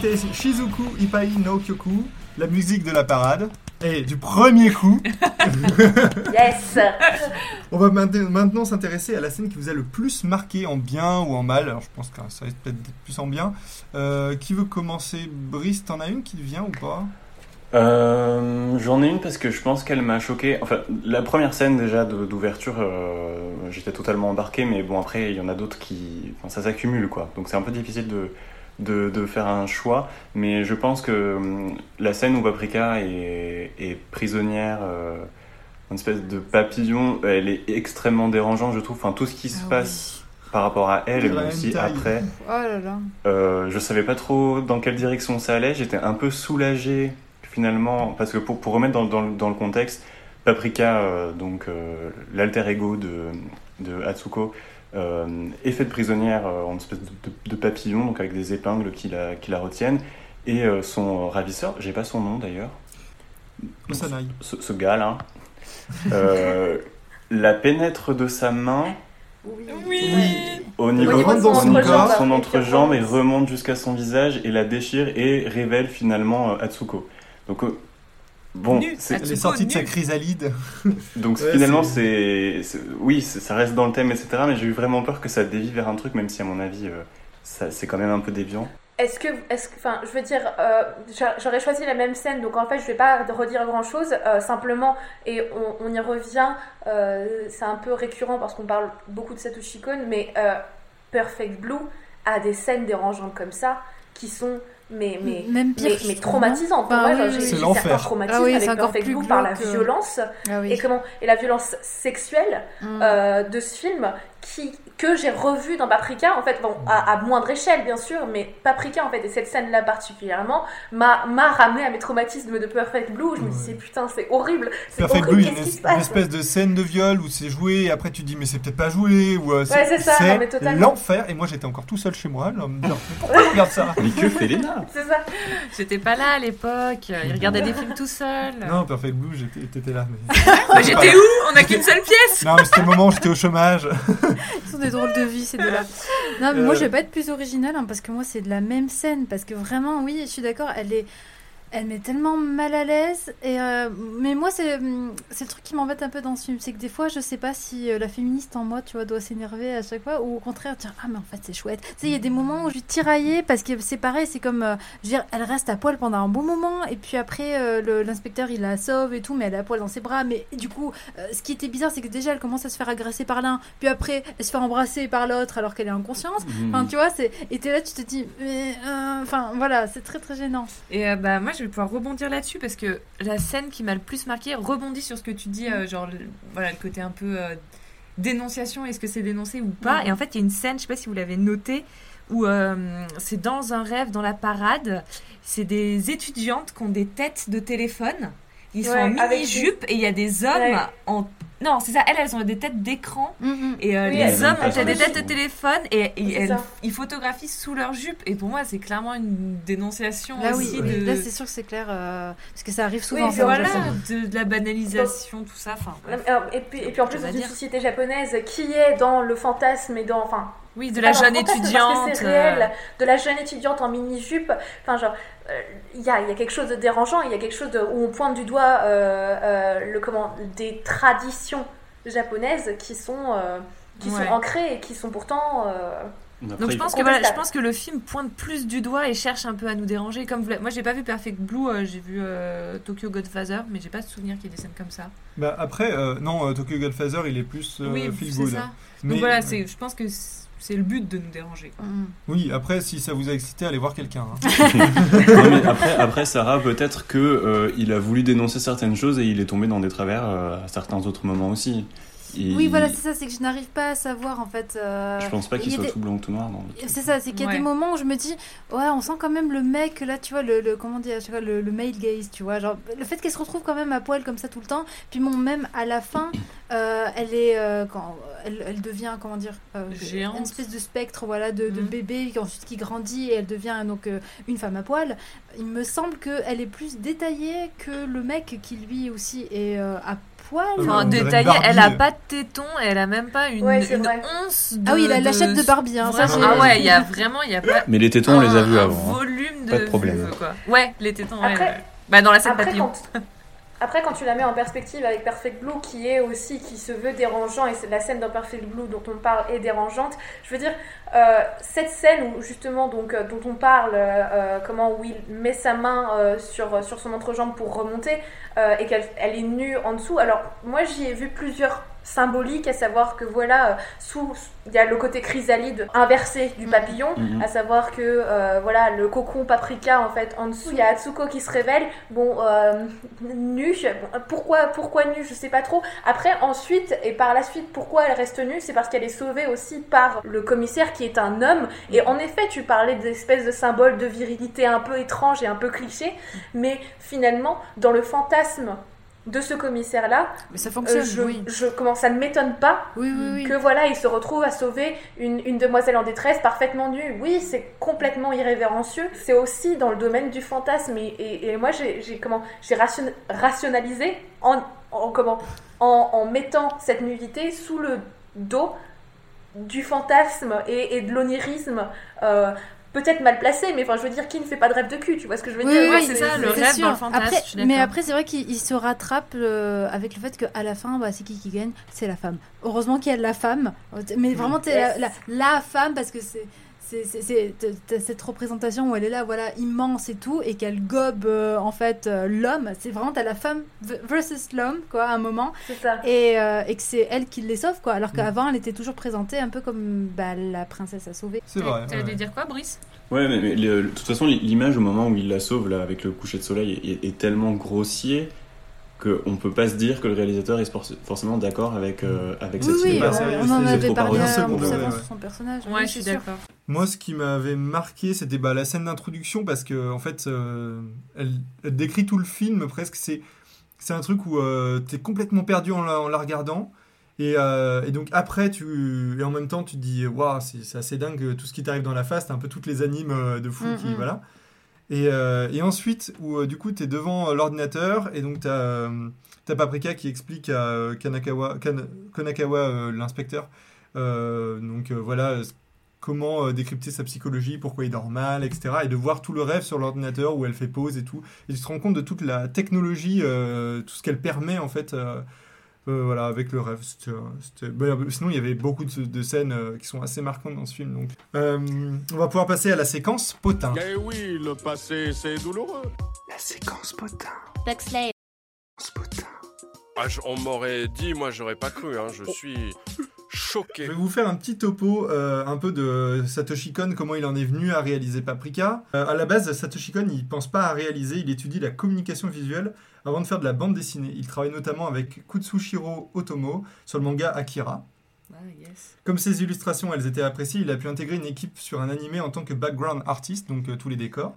C'était Shizuku Ipai no Kyoku, la musique de la parade. Et du premier coup, Yes on va mainte- maintenant s'intéresser à la scène qui vous a le plus marqué en bien ou en mal. Alors je pense que ça risque peut-être plus en bien. Euh, qui veut commencer? Brice, t'en as une qui te vient ou pas? Euh, J'en ai une parce que je pense qu'elle m'a choqué. Enfin, la première scène déjà de- d'ouverture, euh, j'étais totalement embarqué, mais bon après il y en a d'autres qui, enfin, ça s'accumule quoi. Donc c'est un peu difficile de, de, de faire un choix, mais je pense que hum, la scène où Paprika est, est prisonnière, euh, une espèce de papillon, elle est extrêmement dérangeante, je trouve. Enfin tout ce qui se Ah passe par rapport à elle, mais aussi après. Oh là là. Euh, je savais pas trop dans quelle direction ça allait. J'étais un peu soulagé finalement parce que pour, pour remettre dans, dans le- dans le contexte, Paprika, euh, donc euh, l'alter ego de, de Atsuko, euh, est faite prisonnière euh, en espèce de, de- de papillon, donc avec des épingles qui la, qui la retiennent. Et euh, son ravisseur, j'ai pas son nom d'ailleurs, ce, ce gars là, euh, la pénètre de sa main Oui. au niveau, son de corps. son Et entrejambe et remonte. remonte jusqu'à son visage et la déchire et révèle finalement euh, Atsuko. Donc euh, bon, c'est- est sortie de sa chrysalide. donc Ouais, finalement c'est- oui, ça reste dans le thème etc. Mais j'ai eu vraiment peur que ça dévie vers un truc, même si à mon avis euh, ça, c'est quand même un peu déviant. Est-ce que, est-ce que, enfin, je veux dire, euh, j'a- j'aurais choisi la même scène, donc en fait, je vais pas redire grand-chose, euh, simplement, et on, on y revient, euh, c'est un peu récurrent parce qu'on parle beaucoup de Satoshi Kon, mais euh, Perfect Blue a des scènes dérangeantes comme ça qui sont, mais, mais, Même pire. mais, mais non Pour moi, Bah genre, oui, j'ai oui. C'est eu l'enfer. certains traumatismes Ah oui, avec plus Blue par la violence Ah oui. et comment et la violence sexuelle Mm. euh, de ce film qui que j'ai revu dans Paprika en fait bon à, à moindre échelle bien sûr mais Paprika en fait et cette scène là particulièrement m'a m'a ramené à mes traumatismes de Perfect Blue. Je me disais putain c'est horrible. C'est Perfect horrible Blue, il y a une, espèce de scène de viol où c'est joué et après tu te dis mais c'est peut-être pas joué ou euh, Ouais, c'est ça, non, mais totalement. l'enfer. Et moi j'étais encore tout seul chez moi là, me pourquoi tu regardes ça? Mais que fait Léna? C'est ça. J'étais pas là à l'époque. Il regardait des films tout seul. Non Perfect Blue j'étais t'étais là mais... J'étais où? On a qu'une seule pièce. non mais c'était le moment où j'étais au chômage Ils sont des drôles de vie, ces deux-là. Non, mais moi, Euh. je vais pas être plus originale, hein, parce que moi, c'est de la même scène. Parce que vraiment, oui, je suis d'accord, elle est. Elle met tellement mal à l'aise. Et euh, mais moi, c'est hum, c'est le truc qui m'embête un peu dans ce film. C'est que des fois, je sais pas si euh, la féministe en moi, tu vois, doit s'énerver à chaque fois. Ou au contraire, dire Ah, mais en fait, c'est chouette. Tu sais, il y a des moments où je suis tiraillée parce que c'est pareil. C'est comme. euh, je veux dire, elle reste à poil pendant un bon moment. Et puis après, euh, l'inspecteur, il la sauve et tout. Mais elle est à poil dans ses bras. Mais du coup, euh, ce qui était bizarre, c'est que déjà, elle commence à se faire agresser par l'un. Puis après, elle se fait embrasser par l'autre alors qu'elle est en conscience. Enfin, tu vois, c'est. Et t'es là, tu te dis. Mais. euh, Enfin, voilà, c'est très très gênant. Et euh, bah moi je vais pouvoir rebondir là-dessus parce que la scène qui m'a le plus marqué rebondit sur ce que tu dis, euh, genre le, voilà le côté un peu euh, dénonciation, est-ce que c'est dénoncé ou pas? Et en fait il y a une scène, je sais pas si vous l'avez noté, où euh, c'est dans un rêve, dans la parade, c'est des étudiantes qui ont des têtes de téléphone. Ils sont en mini-jupe et il y a des hommes Ouais. en... Non, c'est ça, elles, elles ont des têtes d'écran et euh, Oui, les hommes ont des têtes de téléphone et, et C'est elles- ils photographient sous leur jupe. Et pour moi, c'est clairement une dénonciation Là, oui, aussi oui. de... Là, c'est sûr que c'est clair. euh, parce que ça arrive Oui, souvent. ça, voilà, de, de la banalisation, tout ça. Enfin, bref. Et puis, et puis en plus dans une société japonaise qui est dans le fantasme et dans enfin Oui, de la jeune étudiante. Parce que c'est euh, réel, de la jeune étudiante en mini-jupe. Enfin, genre, euh, il y, a, il y a quelque chose de dérangeant, il y a quelque chose de- où on pointe du doigt euh, euh, le, comment, des traditions japonaises qui sont, euh, qui Ouais. sont ancrées et qui sont pourtant. euh, Après, Donc je pense que voilà, je pense que le film pointe plus du doigt et cherche un peu à nous déranger. Comme vous moi j'ai pas vu Perfect Blue, euh, j'ai vu euh, Tokyo Godfather, mais j'ai pas de souvenir qu'il y ait des scènes comme ça. bah après euh, non euh, Tokyo Godfather il est plus euh, oui, feel good ça. Mais- Donc voilà, c'est, je pense que c'est le but de nous déranger. quoi. Mm. oui après si ça vous a excité allez voir quelqu'un hein. Après, après Sarah, peut-être que euh, il a voulu dénoncer certaines choses et il est tombé dans des travers euh, à certains autres moments aussi. Oui, voilà, c'est ça, c'est que je n'arrive pas à savoir en fait. euh, Je pense pas qu'il soit des- tout blanc ou tout noir. dans le truc. C'est ça, c'est qu'il y a Ouais. des moments où je me dis, ouais, on sent quand même le mec, là, tu vois, le, le- comment dire, tu vois, le, le male gaze, tu vois, genre, le fait qu'elle se retrouve quand même à poil comme ça tout le temps, puis bon, même à la fin, euh, elle est, euh, quand, elle, elle devient, comment dire, euh, Géante. une espèce de spectre, voilà, de, de Mhm. bébé, qui ensuite qui grandit et elle devient donc euh, une femme à poil. Il me semble qu'elle est plus détaillée que le mec qui lui aussi est euh, à Enfin, une détaillée, Barbie. elle a pas de téton, elle a même pas une, Ouais, c'est une once de. Ah oui, la lachette de Barbie, hein, ça, ah ouais, il y a vraiment, il y a pas. Mais les tétons, on les a vus avant. hein. volume de. Pas de problème. vulve, quoi. Ouais, les tétons, ouais, Après- ouais. Bah, dans la scène Après papillon. quand, après, quand tu la mets en perspective avec Perfect Blue, qui est aussi, qui se veut dérangeant, et la scène dans Perfect Blue dont on parle est dérangeante, je veux dire, euh, cette scène où justement, donc, euh, dont on parle, euh, comment Will met sa main sur, son entrejambe pour remonter, et qu'elle elle est nue en dessous, alors moi j'y ai vu plusieurs symboliques, à savoir que voilà, euh, sous, il y a le côté chrysalide inversé du papillon, Mhm. à savoir que euh, voilà, le cocon paprika en fait, en dessous, il y a Atsuko qui se révèle, bon, euh, nue, pourquoi, pourquoi nue, je sais pas trop. Après, ensuite, et par la suite, pourquoi elle reste nue, c'est parce qu'elle est sauvée aussi par le commissaire qui est un homme. Et en effet, tu parlais d'espèces de symboles de virilité un peu étranges et un peu clichés, mais finalement, dans le fantasme de ce commissaire-là, Mais ça euh, fonctionne, je, oui. je, comment, ça ne m'étonne pas Oui, oui, oui. que voilà, il se retrouve à sauver une, une demoiselle en détresse parfaitement nue. Oui, c'est complètement irrévérencieux. C'est aussi dans le domaine du fantasme. Et, et- et moi, j'ai j'ai comment j'ai ration- rationalisé en, en comment en, en mettant cette nudité sous le dos du fantasme et, et de l'onirisme. euh, Peut-être mal placé, mais enfin, je veux dire, qui ne fait pas de rêve de cul, tu vois ce que je veux Oui, dire? oui, Ouais, oui, c'est ça, le rêve sûr. dans le fantasme, Après- je suis mais après, c'est vrai qu'il il se rattrape euh, avec le fait qu'à la fin, bah, c'est qui qui gagne? C'est la femme. Heureusement qu'il y a de la femme. Mais vraiment, t'es Yes. la, la, la femme parce que c'est. C'est cette représentation où elle est là, voilà, immense et tout, et qu'elle gobe euh, en fait euh, l'homme. C'est vraiment, t'as la femme versus l'homme, quoi, à un moment. C'est ça. Et, euh, et que c'est elle qui les sauve, quoi. Mm. Alors qu'avant, elle était toujours présentée un peu comme bah, la princesse à sauver. C'est vrai. T'allais ouais. dire quoi, Brice? Ouais, mais, mais le- de toute façon, l'image au moment où il la sauve, là, avec le coucher de soleil, est, est tellement grossier qu'on peut pas se dire que le réalisateur est forcément d'accord avec, euh, avec Oui, cette oui, pas on, on en avait parlé parodie. un Second peu degré, avant ouais. sur son personnage. Ouais, Oui, je suis d'accord. Moi, ce qui m'avait marqué, c'était bah, la scène d'introduction parce que en fait, euh, elle, elle décrit tout le film presque. C'est c'est un truc où tu es complètement perdu en la, en la regardant. Et, euh, et donc après, tu et en même temps, tu te dis waouh, c'est assez dingue euh, tout ce qui t'arrive dans la face. T'as un peu toutes les animes euh, de fou qui Mhm. voilà. Et, euh, et ensuite, où euh, du coup, tu es devant euh, l'ordinateur et donc tu as, Paprika qui explique à Kanakawa, Kan- Konakawa, l'inspecteur, donc voilà, comment décrypter sa psychologie, pourquoi il dort mal, etc. Et de voir tout le rêve sur l'ordinateur où elle fait pause et tout. Et tu te rends compte de toute la technologie, tout ce qu'elle permet en fait. Euh, voilà, avec le rêve. C'était, euh, c'était- bah, sinon, il y avait beaucoup de, de scènes euh, qui sont assez marquantes dans ce film. Donc, Euh, on va pouvoir passer à la séquence potin. Eh oui, le passé, c'est douloureux. La séquence potin. Buxley. potin. Ah, je- on m'aurait dit, moi, j'aurais pas cru, hein. Je suis choqué. Je vais vous faire un petit topo euh, un peu de Satoshi Kon, comment il en est venu à réaliser Paprika. Euh, à la base, Satoshi Kon, il pense pas à réaliser, il étudie la communication visuelle avant de faire de la bande dessinée. Il travaille notamment avec Kutsushiro Otomo sur le manga Akira. Ah, yes. Comme ses illustrations, elles étaient appréciées, il a pu intégrer une équipe sur un animé en tant que background artist, donc euh, tous les décors.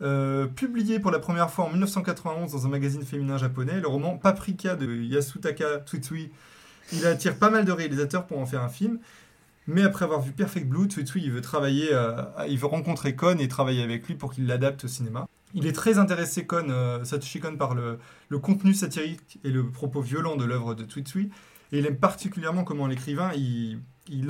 Euh, publié pour la première fois en 1991 dans un magazine féminin japonais, le roman Paprika de Yasutaka Tsutsui, il attire pas mal de réalisateurs pour en faire un film. Mais après avoir vu Perfect Blue, Tsutsui il veut travailler, euh, il veut rencontrer Kon et travailler avec lui pour qu'il l'adapte au cinéma. Il est très intéressé euh, Satoshi Kon par le, contenu satirique et le propos violent de l'œuvre de Tsutsui. Et il aime particulièrement comment l'écrivain il,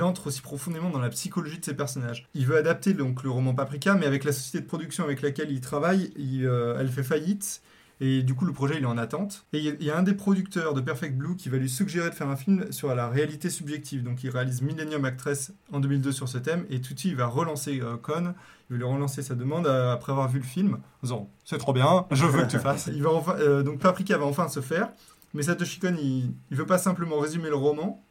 entre aussi profondément dans la psychologie de ses personnages. Il veut adapter donc le roman Paprika, mais avec la société de production avec laquelle il travaille, il, euh, elle fait faillite. Et du coup, le projet, il est en attente. Et il y a- il un des producteurs de Perfect Blue qui va lui suggérer de faire un film sur la réalité subjective. Donc, il réalise Millennium Actress en 2002 sur ce thème. Et suite, il va relancer euh, Con. Il va lui relancer sa demande euh, après avoir vu le film. En disant C'est trop bien, je veux que tu fasses. Il va euh, donc, Paprika va enfin se faire. Mais Satoshi Kon, il ne veut pas simplement résumer le roman,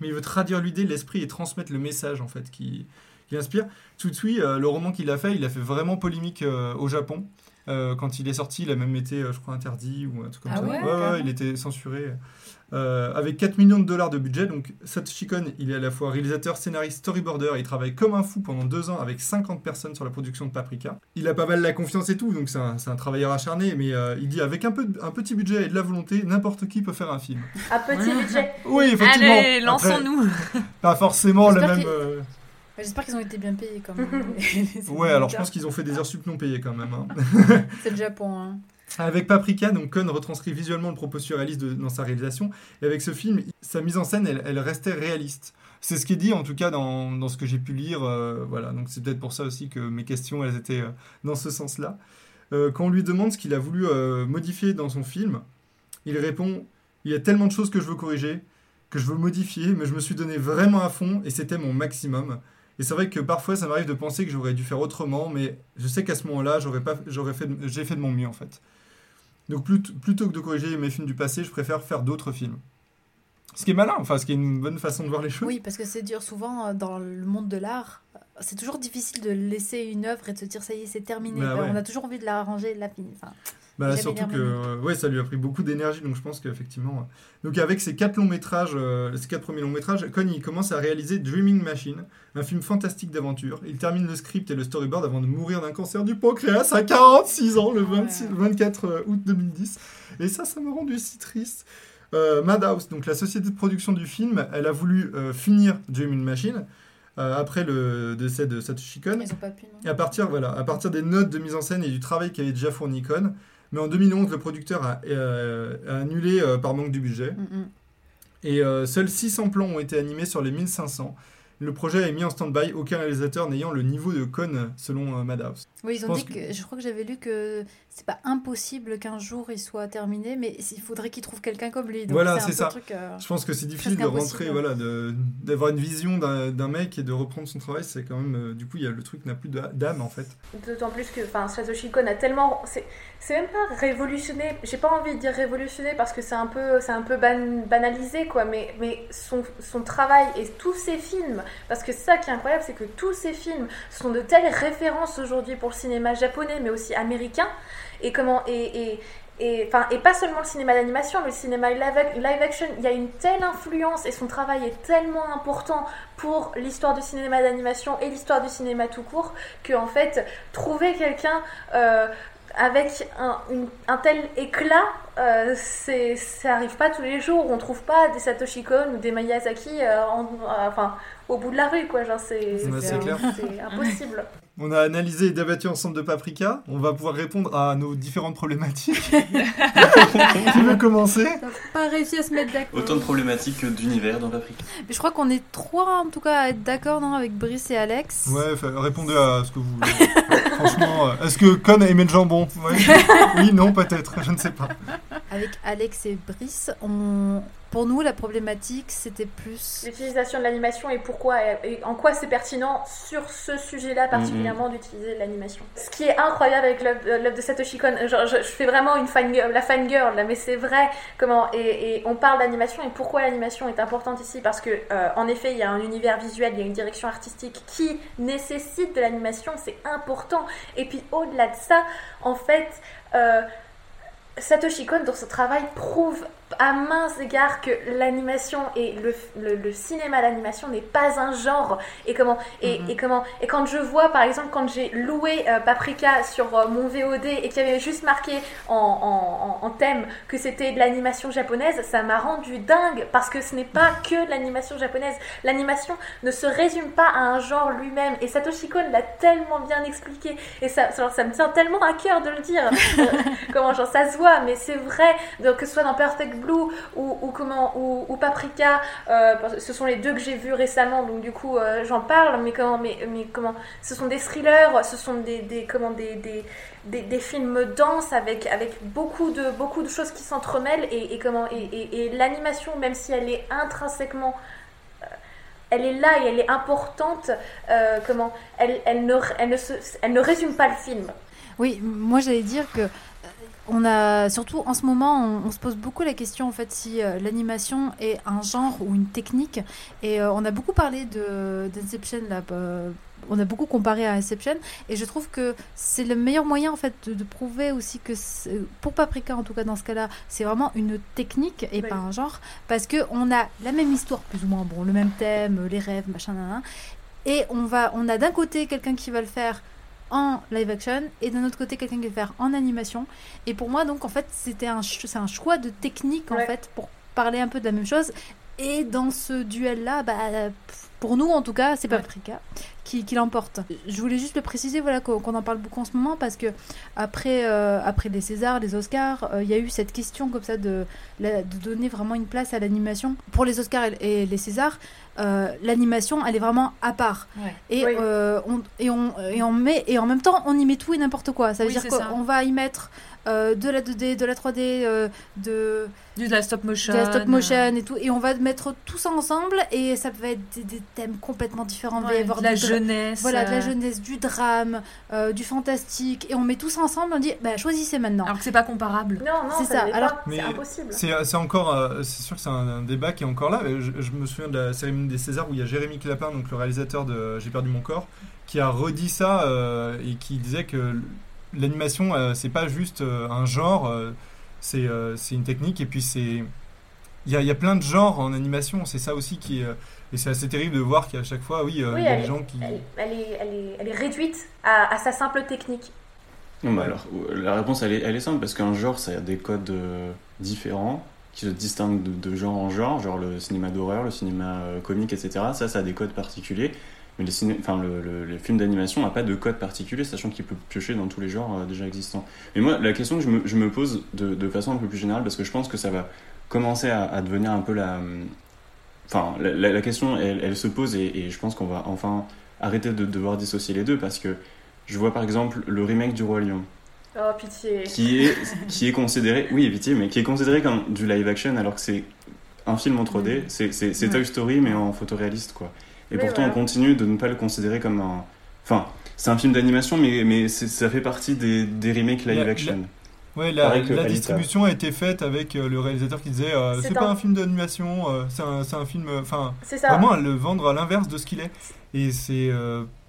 mais il veut traduire l'idée, l'esprit et transmettre le message en fait qui, inspire. Tsutsui, euh, le roman qu'il a fait, il a fait vraiment polémique euh, au Japon. Euh, quand il est sorti, il a même été, euh, je crois, interdit ou un truc comme Ah ça. ouais, ouais, il était censuré. Euh, avec 4 millions de dollars de budget, donc Satoshi Kon, il est à la fois réalisateur, scénariste, storyboarder, il travaille comme un fou pendant deux ans avec 50 personnes sur la production de Paprika. Il a pas mal la confiance et tout, donc c'est un, c'est un travailleur acharné, mais euh, il dit avec un, peu, de- un petit budget et de la volonté, n'importe qui peut faire un film. Un petit budget. Oui, effectivement. Allez, Après, lançons-nous Pas forcément le même. euh, J'espère qu'ils ont été bien payés quand même. Ouais, alors je pense qu'ils ont fait des heures sup non payées quand même. hein. C'est le Japon. hein. Avec Paprika, donc Cohn retranscrit visuellement le propos surréaliste de- dans sa réalisation. Et avec ce film, sa mise en scène, elle, elle restait réaliste. C'est ce qui est dit en tout cas dans, dans ce que j'ai pu lire. euh, voilà, donc c'est peut-être pour ça aussi que mes questions, elles étaient euh, dans ce sens-là. Euh, quand on lui demande ce qu'il a voulu euh, modifier dans son film, il répond Il y a tellement de choses que je veux corriger, que je veux modifier, mais je me suis donné vraiment à fond et c'était mon maximum. Et c'est vrai que parfois ça m'arrive de penser que j'aurais dû faire autrement, mais je sais qu'à ce moment-là, j'aurais pas, j'aurais fait, j'ai fait de mon mieux en fait. Donc plut- plutôt que de corriger mes films du passé, je préfère faire d'autres films. Ce qui est malin, enfin ce qui est une bonne façon de voir les choses. Oui, parce que c'est dur souvent euh, dans le monde de l'art. euh, C'est toujours difficile de laisser une œuvre et de se dire ça y est, c'est terminé. Bah ouais. On a toujours envie de la arranger, de la finir. Enfin, Bah, surtout que euh, ouais, ça lui a pris beaucoup d'énergie, donc je pense qu'effectivement. euh, Donc avec ces quatre longs métrages, euh, ces quatre premiers longs métrages, Cohn il commence à réaliser Dreaming Machine, un film fantastique d'aventure. Il termine le script et le storyboard avant de mourir d'un cancer du pancréas à 46 ans, le 26 24 août 2010. Et ça, ça m'a rendu si triste. Euh, Madhouse, donc la société de production du film, elle a voulu euh, finir Dreaming Machine euh, après le décès de Satoshi Kon. ils ont pas pu, non? Et à partir, voilà, à partir des notes de mise en scène et du travail qu'avait déjà fourni Kon, mais en 2011, le producteur a, euh, a annulé euh, par manque du budget. Mm, mm. Et euh, seuls 600 plans ont été animés sur les 1500. Le projet est mis en stand-by, aucun réalisateur n'ayant le niveau de Kon selon Madhouse. Oui, ils ont dit que, je crois que j'avais lu que c'est pas impossible qu'un jour il soit terminé, mais il faudrait qu'il trouve quelqu'un comme lui. Donc voilà, un c'est ça. truc, euh, Je pense que c'est difficile de rentrer, voilà, de- d'avoir une vision d'un d'un mec et de reprendre son travail. C'est quand même, euh, du coup, il y a le truc n'a plus d'âme en fait. D'autant plus que enfin, Satoshi Kon a tellement. C'est c'est même pas révolutionné. J'ai pas envie de dire révolutionné parce que c'est un peu, c'est un peu ban- banalisé, quoi. Mais, mais son, son travail et tous ses films. Parce que ça qui est incroyable, c'est que tous ces films sont de telles références aujourd'hui pour le cinéma japonais, mais aussi américain. Et comment. Et, et, et, enfin, et pas seulement le cinéma d'animation, le cinéma live, live action, il y a une telle influence et son travail est tellement important pour l'histoire du cinéma d'animation et l'histoire du cinéma tout court que en fait trouver quelqu'un euh, avec un, une- un tel éclat, euh, c'est, ça arrive pas tous les jours. On trouve pas des Satoshi Kon ou des Miyazaki euh, en- euh, enfin, au bout de la rue, quoi. Genre, c'est impossible. On a analysé et débattu ensemble de Paprika. On va pouvoir répondre à nos différentes problématiques. Qui veut commencer? On n'a pas réussi à se mettre d'accord. Autant de problématiques que d'univers dans Paprika. Mais je crois qu'on est trois en tout cas à être d'accord, non, avec Brice et Alex. Ouais, répondez à ce que vous voulez. Franchement, euh, est-ce que Con a aimé le jambon? Ouais. Oui, non, peut-être, je ne sais pas. Avec Alex et Brice, on... pour nous, la problématique, c'était plus. L'utilisation de l'animation et pourquoi et, en quoi c'est pertinent sur ce sujet-là particulièrement d'utiliser l'animation. Ce qui est incroyable avec l'œuvre euh, de Satoshi Kon, genre, je, je fais vraiment une fan, la fangirl là, mais c'est vrai comment et, et on parle d'animation et pourquoi l'animation est importante ici parce que euh, en effet il y a un univers visuel, il y a une direction artistique qui nécessite de l'animation, c'est important. Et puis au-delà de ça, en fait. euh, Satoshi Kon, dans ce travail, prouve à mince égard que l'animation et le, le, le cinéma d'animation n'est pas un genre. Et comment, et, et comment, et quand je vois, par exemple, quand j'ai loué euh, Paprika sur euh, mon VOD et qu'il y avait juste marqué en, en, en- en thème que c'était de l'animation japonaise, ça m'a rendu dingue parce que ce n'est pas que de l'animation japonaise. L'animation ne se résume pas à un genre lui-même. Et Satoshi Kon l'a tellement bien expliqué. Et ça, genre, ça me tient tellement à cœur de le dire. Euh, comment, genre, ça se voit, mais c'est vrai. Donc, que ce soit dans Perfect Blue ou, comment, ou, Paprika, euh, ce sont les deux que j'ai vus récemment. Donc, du coup, euh, j'en parle. Mais comment, mais, comment, ce sont des thrillers, ce sont des, comment, des, des, films denses avec, avec beaucoup, de, beaucoup de choses qui s'entremêlent. Et, comment, et, l'animation, même si elle est intrinsèquement elle est là et elle est importante. euh, comment elle, elle, ne, elle, ne elle ne résume pas le film. Oui, moi j'allais dire que euh, on a surtout en ce moment, on, on se pose beaucoup la question en fait si euh, l'animation est un genre ou une technique. Et euh, on a beaucoup parlé de d'Inception là. euh, on a beaucoup comparé à Inception et je trouve que c'est le meilleur moyen en fait de, de prouver aussi que pour Paprika en tout cas dans ce cas-là c'est vraiment une technique et pas un genre parce que on a la même histoire plus ou moins bon le même thème les rêves machin nan, nan. et on va on a d'un côté quelqu'un qui va le faire en live action et d'un autre côté quelqu'un qui va le faire en animation. Et pour moi donc en fait c'était un ch- c'est un choix de technique en fait pour parler un peu de la même chose Et dans ce duel-là, bah, pour nous en tout cas, c'est Paprika qui, qui l'emporte. Je voulais juste le préciser, voilà, qu'on en parle beaucoup en ce moment parce que après, euh, après les Césars, les Oscars, euh, il y a eu cette question comme ça de, de donner vraiment une place à l'animation. Pour les Oscars et, et les Césars, euh, l'animation, elle est vraiment à part. Ouais. Et, Oui. euh, on, et, on, et, on met, et en même temps, on y met tout et n'importe quoi. Ça veut Oui, dire qu'on va y mettre euh, de la 2D, de la 3D, euh, de, Du de la stop motion. de la stop motion et tout. Et on va mettre tout ça ensemble et ça va être des, des thèmes complètement différents. Il va y Ouais, avoir de la jeunesse. Voilà, de la euh, jeunesse, du drame, euh, du fantastique. Et on met tout ça ensemble, on dit, bah, choisissez maintenant. Alors que c'est pas comparable. Non, non, C'est ça, Alors- c'est impossible. C'est c'est encore, euh, c'est sûr que c'est un, un débat qui est encore là. mais Je, je me souviens de la cérémonie des Césars où il y a Jérémy Clapin, donc le réalisateur de J'ai perdu mon corps, qui a redit ça euh, et qui disait que l'animation, euh, c'est pas juste euh, un genre, euh, c'est euh, c'est une technique et puis c'est il y a, il y a plein de genres en animation. C'est ça aussi qui est euh, et c'est assez terrible de voir qu'à chaque fois, oui, Oui, il y a des gens qui elle, elle est, elle, est, elle est réduite à, à sa simple technique. Non, bah alors, la réponse, elle est, elle est simple, parce qu'un genre, ça a des codes euh, différents, qui se distinguent de, de genre en genre, genre le cinéma d'horreur, le cinéma euh, comique, etc. Ça, ça a des codes particuliers. Mais les, ciné- enfin, le, films d'animation n'ont pas de code particulier, sachant qu'il peut piocher dans tous les genres euh, déjà existants. Mais moi, la question que je me, je me pose de, de façon un peu plus générale, parce que je pense que ça va commencer à, à devenir un peu la... hum, Enfin, la, la- la question, elle, elle se pose, et, et je pense qu'on va enfin arrêter de devoir dissocier les deux, parce que je vois par exemple le remake du Roi Lion Oh, pitié. qui est, qui est considéré, oui, pitié, mais qui est considéré comme du live action alors que c'est un film en 3D, c'est, c'est, Ouais. Toy Story mais en photoréaliste quoi. Et pourtant voilà. on continue de ne pas le considérer comme un. Enfin, c'est un film d'animation mais, mais ça fait partie des, des remakes live La- la- action. Ouais, la, la distribution a été faite avec euh, le réalisateur qui disait euh, C'est pas un- film d'animation, euh, c'est un, c'est un film. Enfin, vraiment à le vendre à l'inverse de ce qu'il est. Et c'est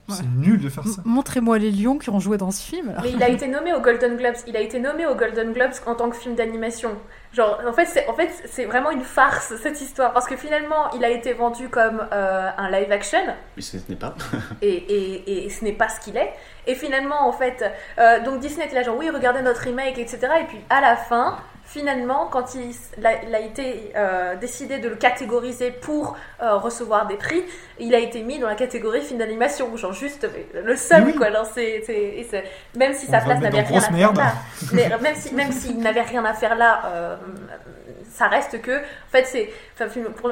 c'est nul de faire ça. M- Montrez-moi les lions qui ont joué dans ce film. alors. Mais il a été nommé aux Golden Globes. Il a été nommé aux Golden Globes en tant que film d'animation. Genre, en fait, c'est en fait, c'est vraiment une farce cette histoire parce que finalement, il a été vendu comme euh, un live action Mais ce n'est pas. et, et, et ce n'est pas ce qu'il est. Et finalement, en fait, euh, donc Disney était là genre oui, regardez notre remake, etc. Et puis à la fin, finalement, quand il, a, il a été euh, décidé de le catégoriser pour euh, recevoir des prix, il a été mis dans la catégorie film d'animation, genre juste mais le seul Oui, quoi. Même si On sa place n'avait rien à faire là, mais même si même s'il n'avait rien à faire là, euh, ça reste que en fait c'est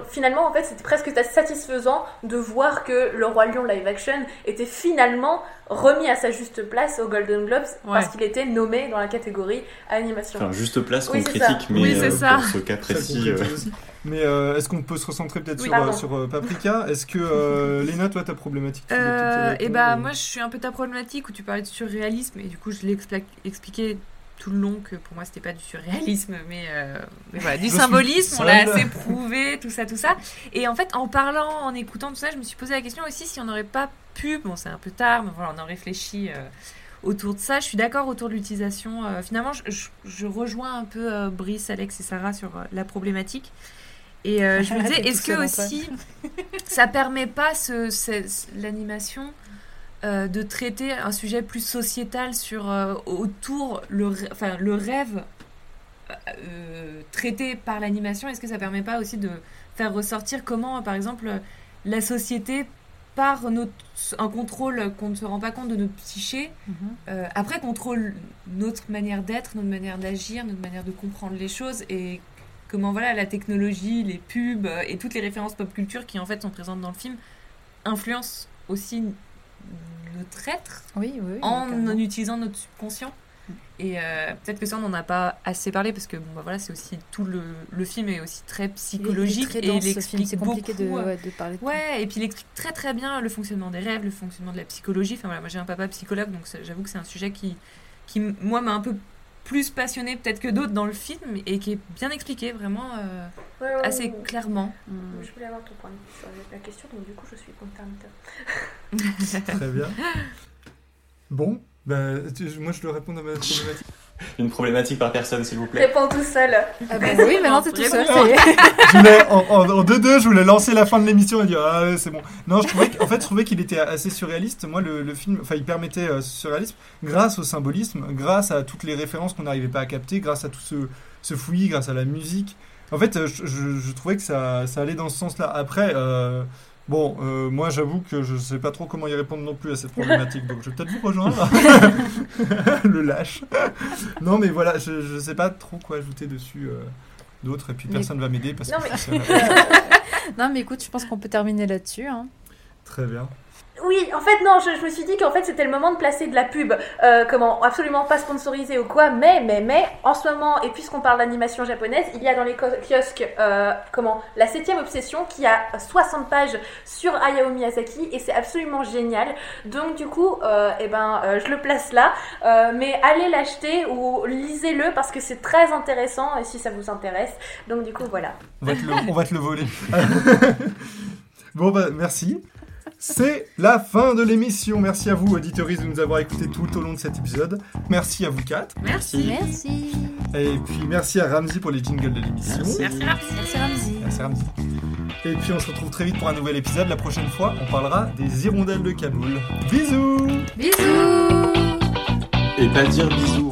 finalement en fait c'était presque satisfaisant de voir que le roi lion live action était finalement remis à sa juste place aux Golden Globes parce qu'il était nommé dans la catégorie animation. Enfin, juste place Oui, qu'on ça. critique, mais Oui, c'est euh, ça. pour ce cas précis. euh. Mais euh, est-ce qu'on peut se recentrer peut-être Oui, sur, euh, sur euh, Paprika? Est-ce que, euh, Léna, toi, ta problématique tu répondre, bah ou- moi je suis un peu ta problématique où tu parlais de surréalisme et du coup je l'ai expliqué tout le long que pour moi c'était pas du surréalisme mais, euh, mais voilà du Je symbolisme on l'a assez prouvé tout ça tout ça. Et en fait en parlant en écoutant tout ça je me suis posé la question aussi si on n'aurait pas pu bon c'est un peu tard mais voilà on en réfléchit euh, autour de ça. Je suis d'accord autour de l'utilisation euh, finalement je, je- je rejoins un peu euh, Brice Alex et Sarah sur la problématique. Et je me disais est-ce que aussi ça permet pas ce, ce- ce- l'animation euh, de traiter un sujet plus sociétal sur euh, autour le enfin le rêve euh, traité par l'animation est-ce que ça permet pas aussi de faire ressortir comment par exemple la société par notre, un contrôle qu'on ne se rend pas compte de notre psyché Mhm. après contrôle notre manière d'être notre manière d'agir notre manière de comprendre les choses et comment voilà la technologie les pubs et toutes les références pop culture qui en fait sont présentes dans le film influencent aussi notre être Oui, oui. oui, en, carrément. utilisant notre subconscient. Et euh, peut-être que ça, on n'en a pas assez parlé parce que bon, bah, voilà, c'est aussi tout le, le film est aussi très Il il est psychologique très et dense, il ce film, explique C'est compliqué de, beaucoup. euh, ouais, de parler de tout. Ouais, et puis il explique très très bien le fonctionnement des rêves, le fonctionnement de la psychologie. Enfin voilà, moi j'ai un papa psychologue, donc j'avoue que c'est un sujet qui, qui moi, m'a un peu plus passionné peut-être que d'autres dans le film et qui est bien expliqué vraiment euh, Ouais, ouais, assez ouais. clairement. Mm. Je voulais avoir ton point de vue sur la question, donc du coup je suis contente. Très bien. Bon, bah, tu- moi, je dois répondre à ma problématique. Une problématique par personne, s'il vous plaît. Réponds tout seul. Ah bah oui, maintenant t'es tout seul. Je voulais, en, en, en 2-2, je voulais lancer la fin de l'émission et dire Ah, ouais, c'est bon. Non, je trouvais, qu'en fait, je trouvais qu'il était assez surréaliste. Moi, le, le film, enfin, il permettait euh, ce surréalisme grâce au symbolisme, grâce à toutes les références qu'on n'arrivait pas à capter, grâce à tout ce, ce fouillis, grâce à la musique. En fait, euh, je, je- je trouvais que ça, ça allait dans ce sens-là. Après, euh, bon, euh, moi j'avoue que je sais pas trop comment y répondre non plus à cette problématique, donc je vais peut-être vous rejoindre. Le lâche. non, mais voilà, je, je sais pas trop quoi ajouter dessus euh, d'autre, et puis Mais- personne va m'aider parce Non, que mais- c'est ça. Non, mais écoute, je pense qu'on peut terminer là-dessus. hein. Très bien. Oui, en fait, non, je, je me suis dit qu'en fait, c'était le moment de placer de la pub. Euh, comment Absolument pas sponsorisé ou quoi, mais, mais, mais, en ce moment, et puisqu'on parle d'animation japonaise, il y a dans les kiosques, euh, comment La septième obsession qui a 60 pages sur Hayao Miyazaki et c'est absolument génial. Donc, du coup, euh, eh ben, euh, je le place là, Euh, mais allez l'acheter ou lisez-le parce que c'est très intéressant et si ça vous intéresse. Donc, du coup, voilà. On va te le, on va te le voler. bon, bah, merci. C'est la fin de l'émission. Merci à vous, auditeuristes, de nous avoir écoutés tout au long de cet épisode. Merci à vous quatre. Merci. Merci. Et puis merci à Ramsey pour les jingles de l'émission. Merci. Merci Ramzi. Merci Ramsey. Et puis on se retrouve très vite pour un nouvel épisode. La prochaine fois, on parlera des hirondelles de Kaboul. Bisous Bisous Et pas dire bisous